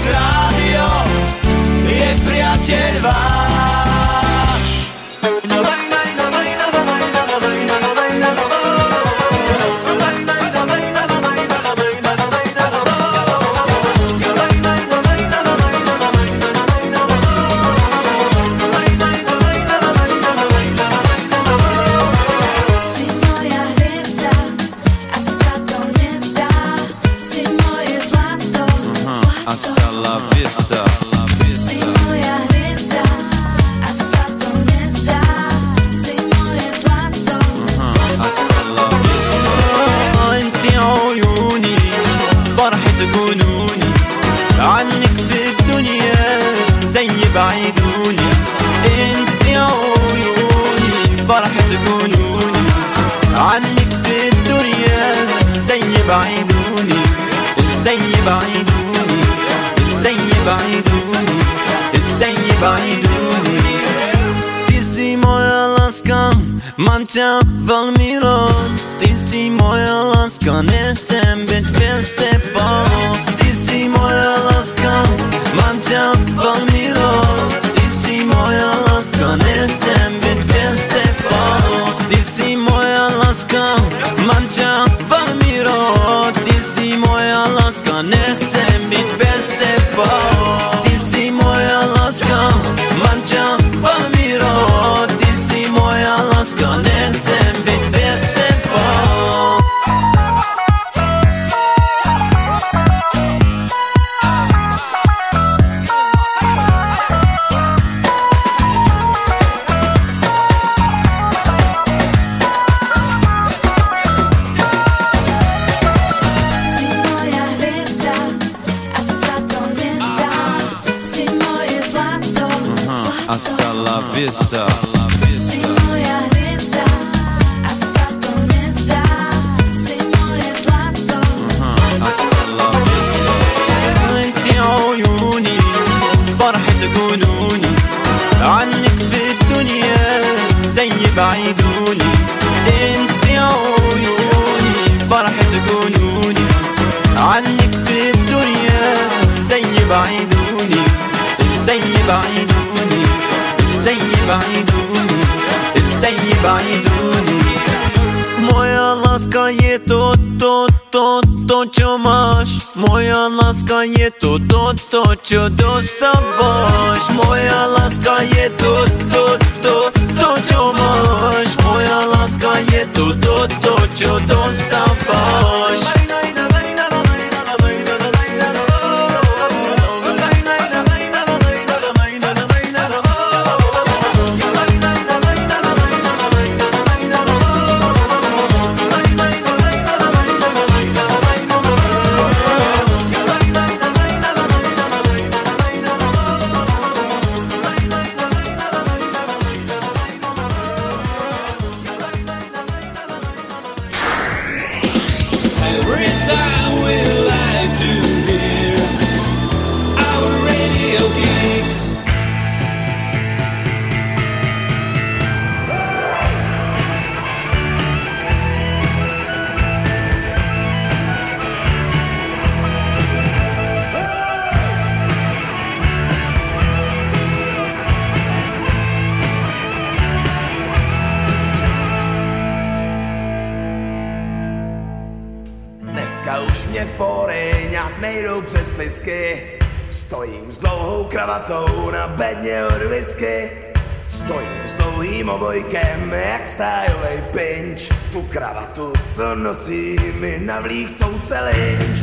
Speaker 19: Rádio, je priateľ váš.
Speaker 20: Mě fory nějak nejdou přes pisky. Stojím s dlouhou kravatou na bedně od whisky. Stojím s dlouhým obojkem, jak stájovej pinč. Tu kravatu, co nosí mi navlík soudce lynč.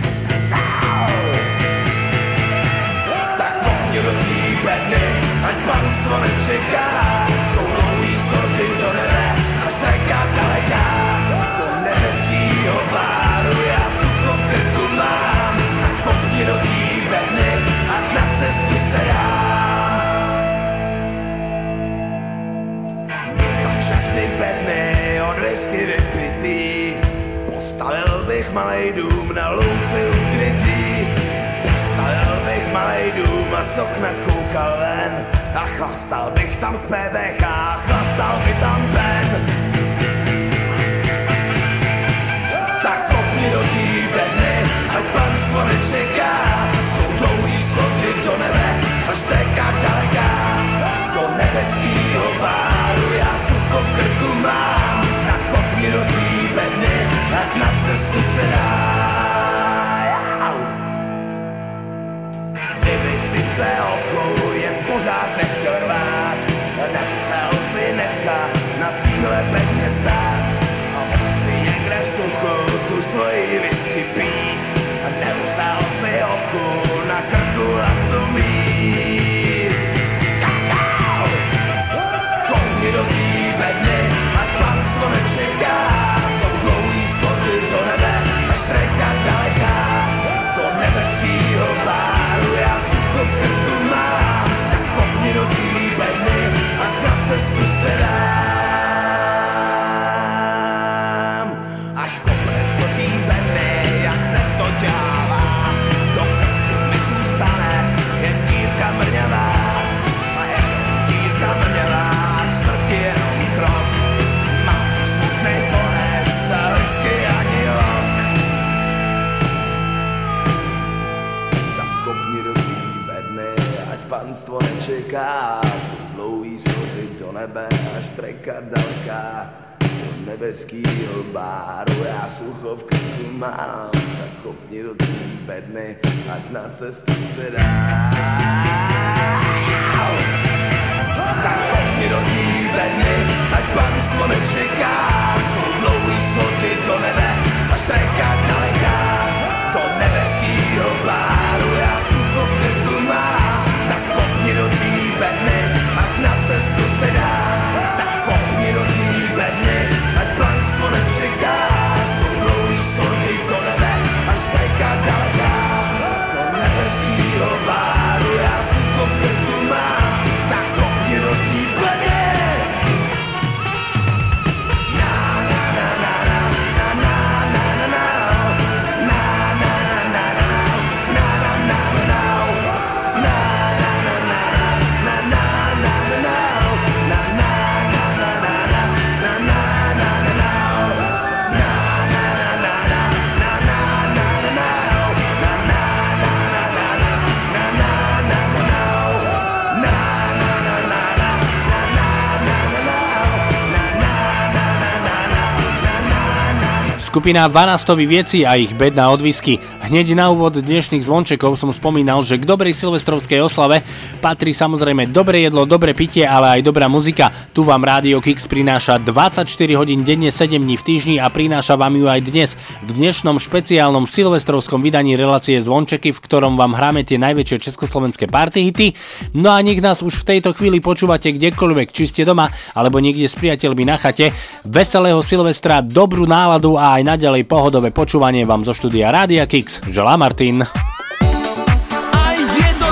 Speaker 20: Tak pojď do té bedny, ať panstvo nečeká. Jsou dlouhý schody do nebe a streka daleká. Do nebeskýho páru já Od whisky vypitý. Postavil bych malej na louce ukrytý. Postavil bych malej a z koukal ven. A chlastal bych tam z PVH, chlastal by tam ven. Tak kopni do té ať panstvo nečeká. Jsou dlouhý schody do nebe, až teká daleká. Do nebeskýho páru já sucho v krku mám. Tak kopni do té bedny, ať na cestu se dá. Kdyby si se okou jen pořád nechtěl rvát, nemusel si dneska na téhle bedně stát. A mohl si někde v suchu tu svoji whisky pít. Nemusel si oku na krku a sumít. Čau! Kopni do bedny, ať panstvo nečeká. Jsou dlouhý schody do nebe, až streka daleká. Do nebeskýho páru já sucho v krku mám. Tak do té bedny, na cestu se dám. Daleká. Do nebeskýho báru já sucho v krku mám. Tak kopni do té bedny, ať na cestu se dá. Tak kopni do té bedny, ať panstvo nečeká. Jsou dlouhý schody do nebe, až treka daleká. Do nebeskýho báru já sucho v krku mám. Tak kopni do té bedny, ať na cestu se dá. Treka daleká. Do nebeskýho báru
Speaker 1: Skupina Vanastovi Vieci a ich bedná odvisky. Hneď na úvod dnešných zvončekov som spomínal, že k dobrej silvestrovskej oslave patrí samozrejme dobré jedlo, dobré pitie, ale aj dobrá muzika. Tu vám Radio Kix prináša 24 hodín denne 7 dní v týždni a prináša vám ju aj dnes v dnešnom špeciálnom silvestrovskom vydaní relácie Zvončeky, v ktorom vám hráme tie najväčšie československé party hity. No a nech nás už v tejto chvíli počúvate kdekoľvek, či ste doma alebo niekde s priateľmi na chate. Veselého Silvestra, dobrú náladu a aj naďalej pohodové počúvanie vám zo štúdia Rádia Kix. Želá Martin.
Speaker 2: Aj je to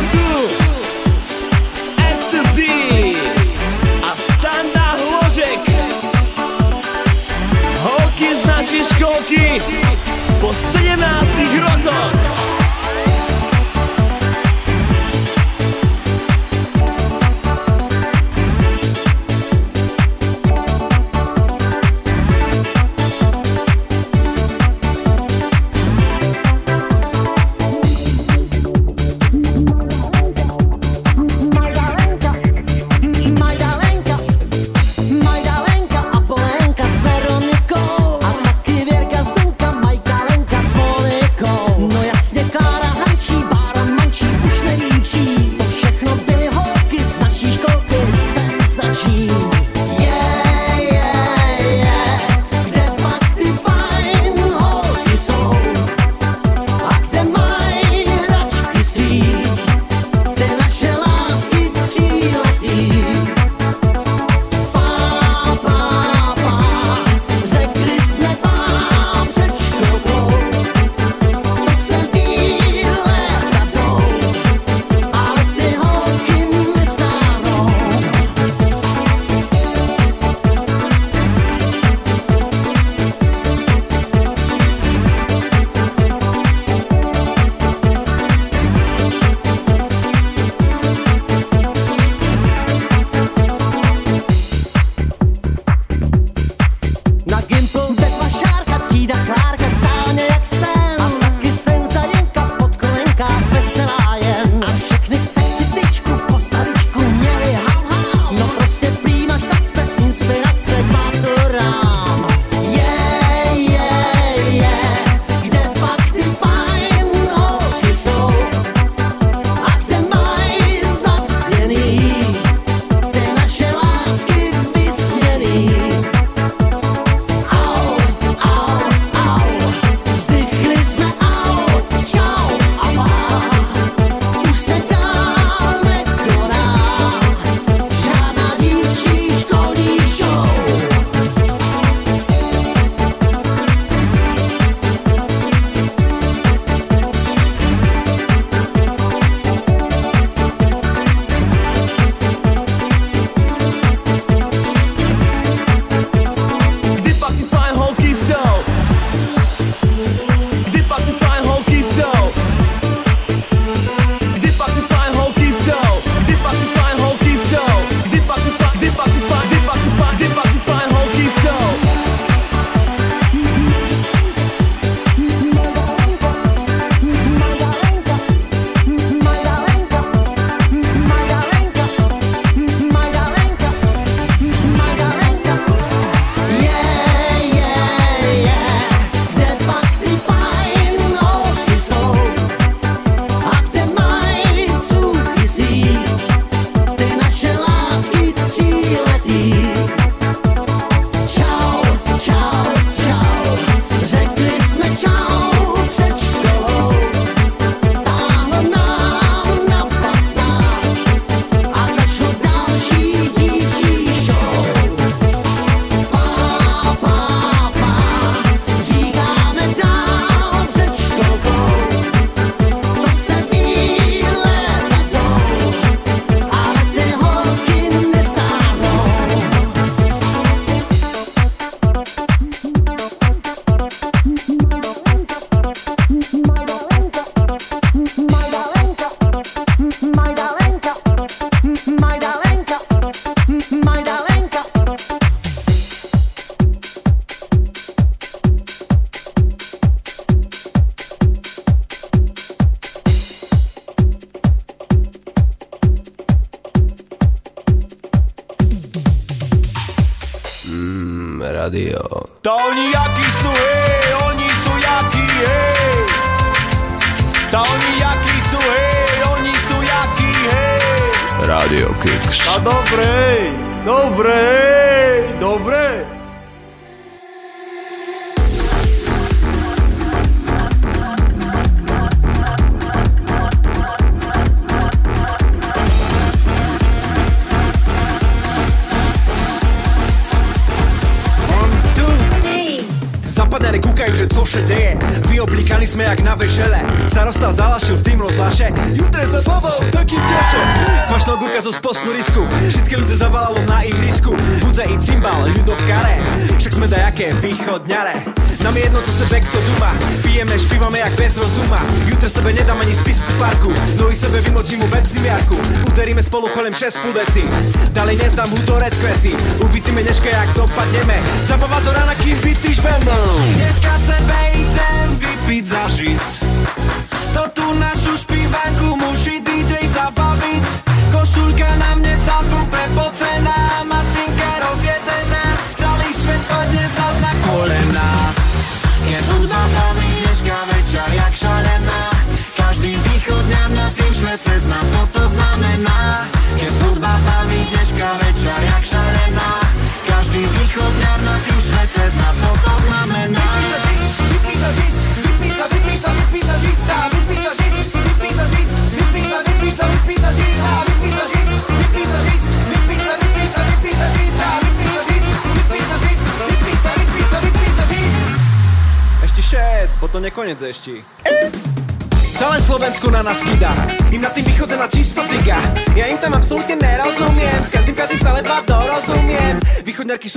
Speaker 21: just assim.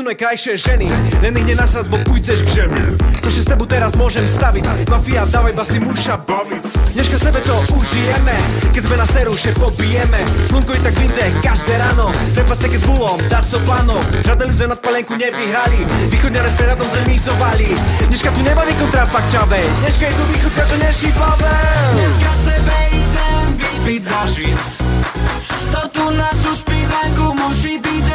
Speaker 21: silné, krajšie ženy. Len ich nenasrať, bo půjdeš k žemi To, že s tebou teraz môžem staviť. Mafia, dávaj basy, muša baviť Dneška sebe to užijeme. Keď sme na seru, že pobijeme. Slunko i tak vyjde každé ráno. Treba sa keď s bulom dať so plánom Žiadne ľudia nad palenku nevyhrali. Východňare s preradom zemizovali. Dneška tu nebaví kontrafakt čave Dneška je tu východka, čo neší
Speaker 22: plavel Dneška sebe idem vypiť zažiť To tu na špinanku musí byť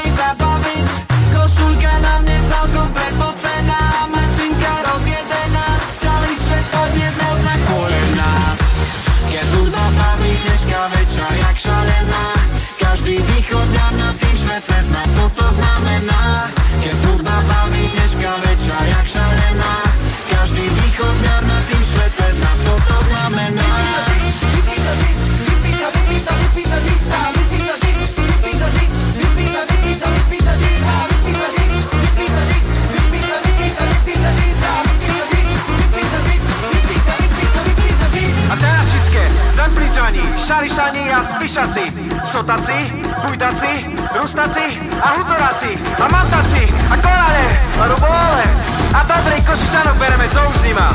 Speaker 22: cez nás
Speaker 21: Šarišani a spíšaci, Sotaci, Bujtaci, Rustaci a Hutoráci a Mataci a Korale a Rubole a Babrej Košišanok bereme, co už zima.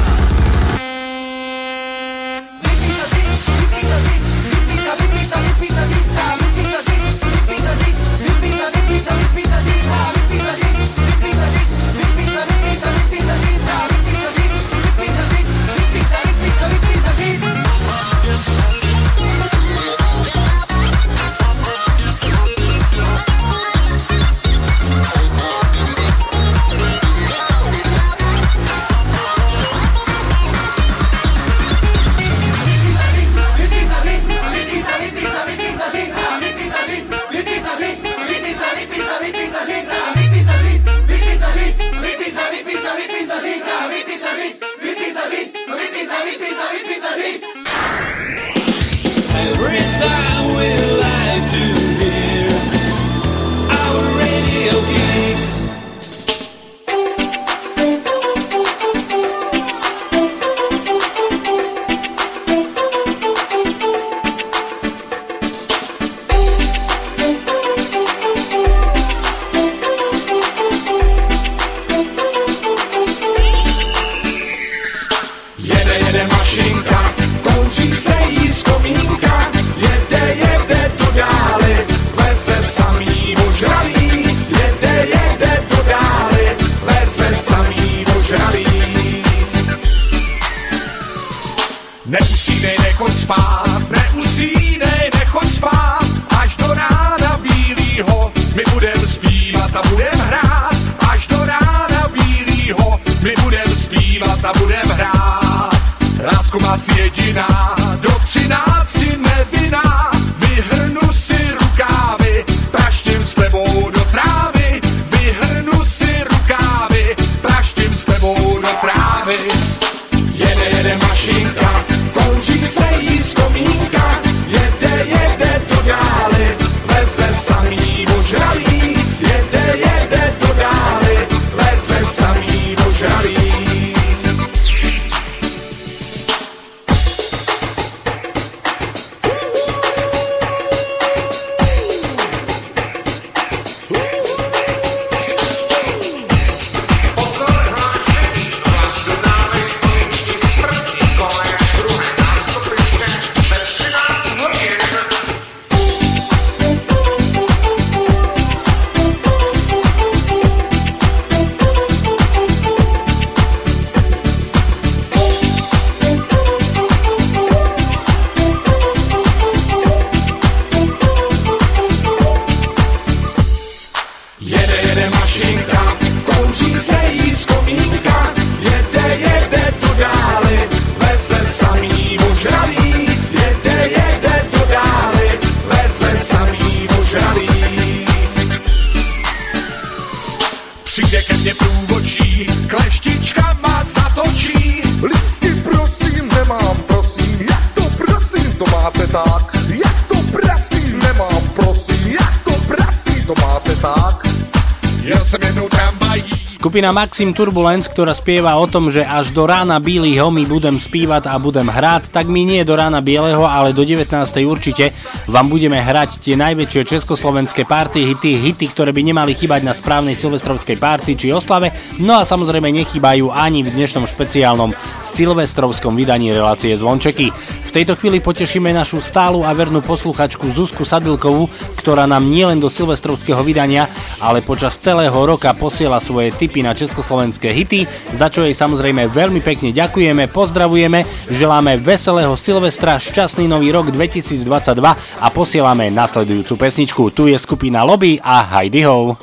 Speaker 1: Skupina Maxim Turbulence, ktorá spieva o tom, že až do rána bílých homí budem spívať a budem hrať, tak my nie do rána bieleho, ale do 19. určite vám budeme hrať tie najväčšie československé party, hity, hity, ktoré by nemali chýbať na správnej silvestrovskej party či oslave, no a samozrejme nechýbajú ani v dnešnom špeciálnom silvestrovskom vydaní relácie Zvončeky. V tejto chvíli potešíme našu stálu a vernú posluchačku Zuzku Sadilkovú, ktorá nám nielen do silvestrovského vydania, ale počas celého roka posiela svoje tipy na československé hity, za čo jej samozrejme veľmi pekne ďakujeme, pozdravujeme, želáme veselého Silvestra, šťastný nový rok 2022 a posielame nasledujúcu pesničku. Tu je skupina Lobby a Heidi Ho.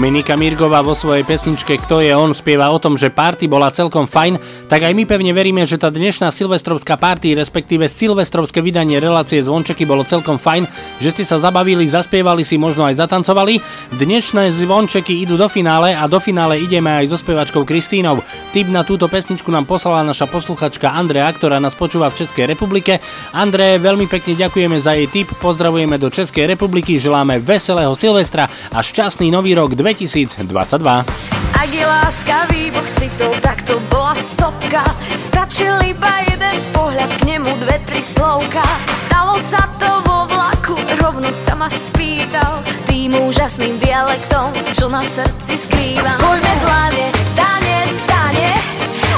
Speaker 1: Dominika Mirgová vo svojej pesničke Kto je on? spieva o tom, že party bola celkom fajn, tak aj my pevne veríme, že tá dnešná silvestrovská party, respektíve silvestrovské vydanie relácie Zvončeky bolo celkom fajn, že ste sa zabavili, zaspievali si, možno aj zatancovali. Dnešné Zvončeky idú do finále a do finále ideme aj so spevačkou Kristínou. Tip na túto pesničku nám poslala naša posluchačka Andrea, ktorá nás počúva v Českej republike. Andre, veľmi pekne ďakujeme za jej tip, pozdravujeme do Českej republiky, želáme veselého Silvestra a šťastný nový rok 2022.
Speaker 3: Ak je láskavý boh citov, tak to bola sopka. Stačil iba jeden pohľad, k nemu dve, tri slovka. Stalo sa to vo vlaku, rovno sa ma spýtal. Tým úžasným dialektom, čo na srdci skrývam. Spojme dlane, dane, dane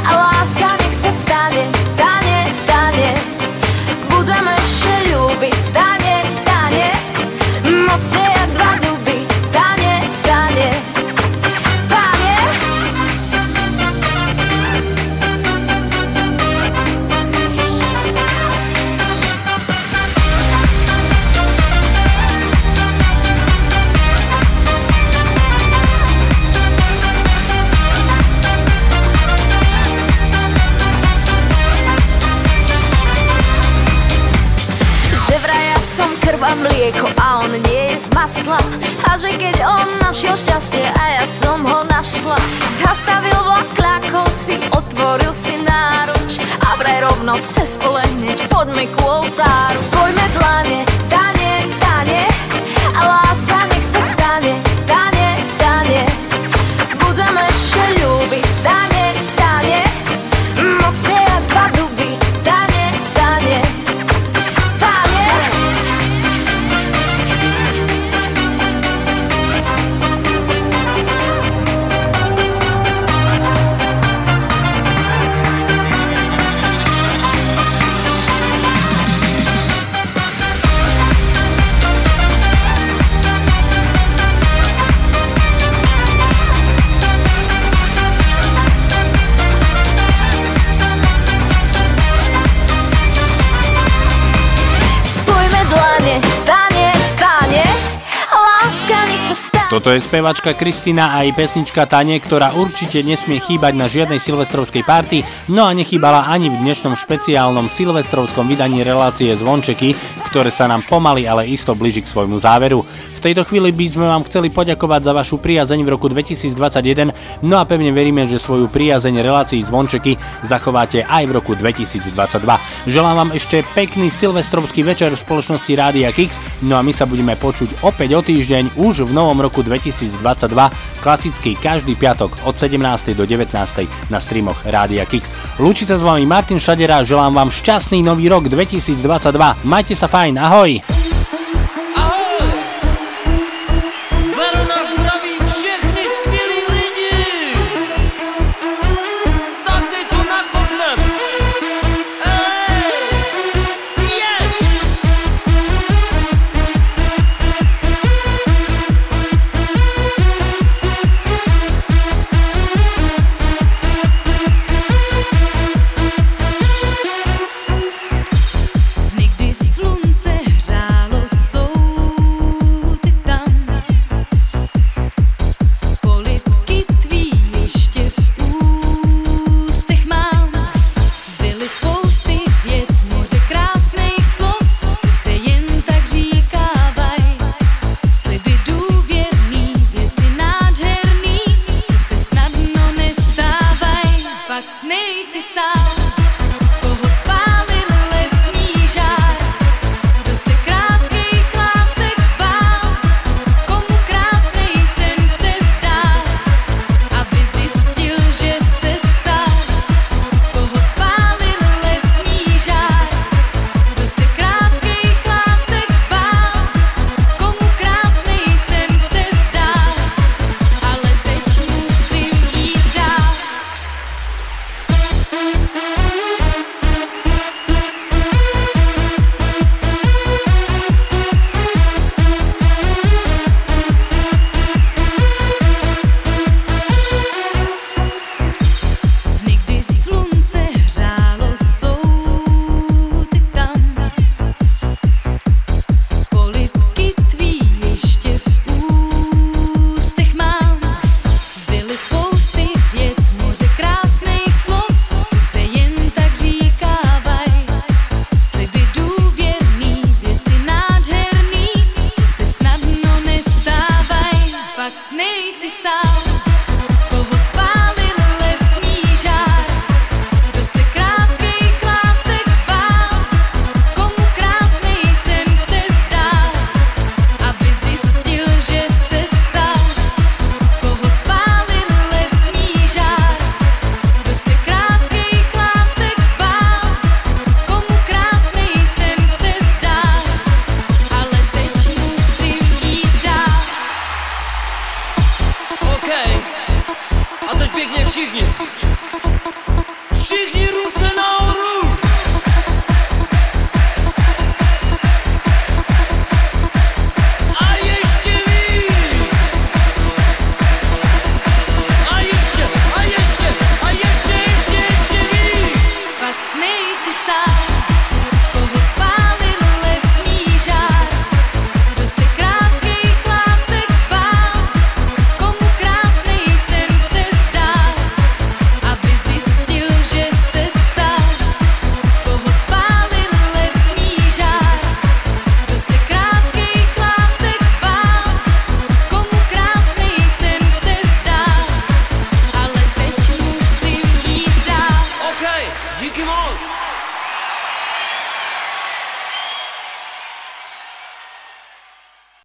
Speaker 3: A láska nech sa stane, dane, dane Budeme ešte ľúbiť, stane, dane Mocne Že keď on našiel šťastie a ja som ho našla Zastavil vlak, kľakol si, otvoril si náruč A vraj rovno cez pole hneď poďme ku oltáru. Spojme dlane, dane,
Speaker 1: Toto je spevačka Kristina a jej pesnička Tane, ktorá určite nesmie chýbať na žiadnej silvestrovskej party, no a nechýbala ani v dnešnom špeciálnom silvestrovskom vydaní relácie Zvončeky, ktoré sa nám pomaly, ale isto blíži k svojmu záveru. V tejto chvíli by sme vám chceli poďakovať za vašu priazeň v roku 2021, no a pevne veríme, že svoju priazeň relácií Zvončeky zachováte aj v roku 2022. Želám vám ešte pekný silvestrovský večer v spoločnosti Rádia Kix, no a my sa budeme počuť opäť o týždeň už v novom roku 2022, klasicky každý piatok od 17. do 19. na streamoch Rádia Kix. Lúči sa s vami Martin Šadera, želám vám šťastný nový rok 2022. Majte sa fajn, ahoj!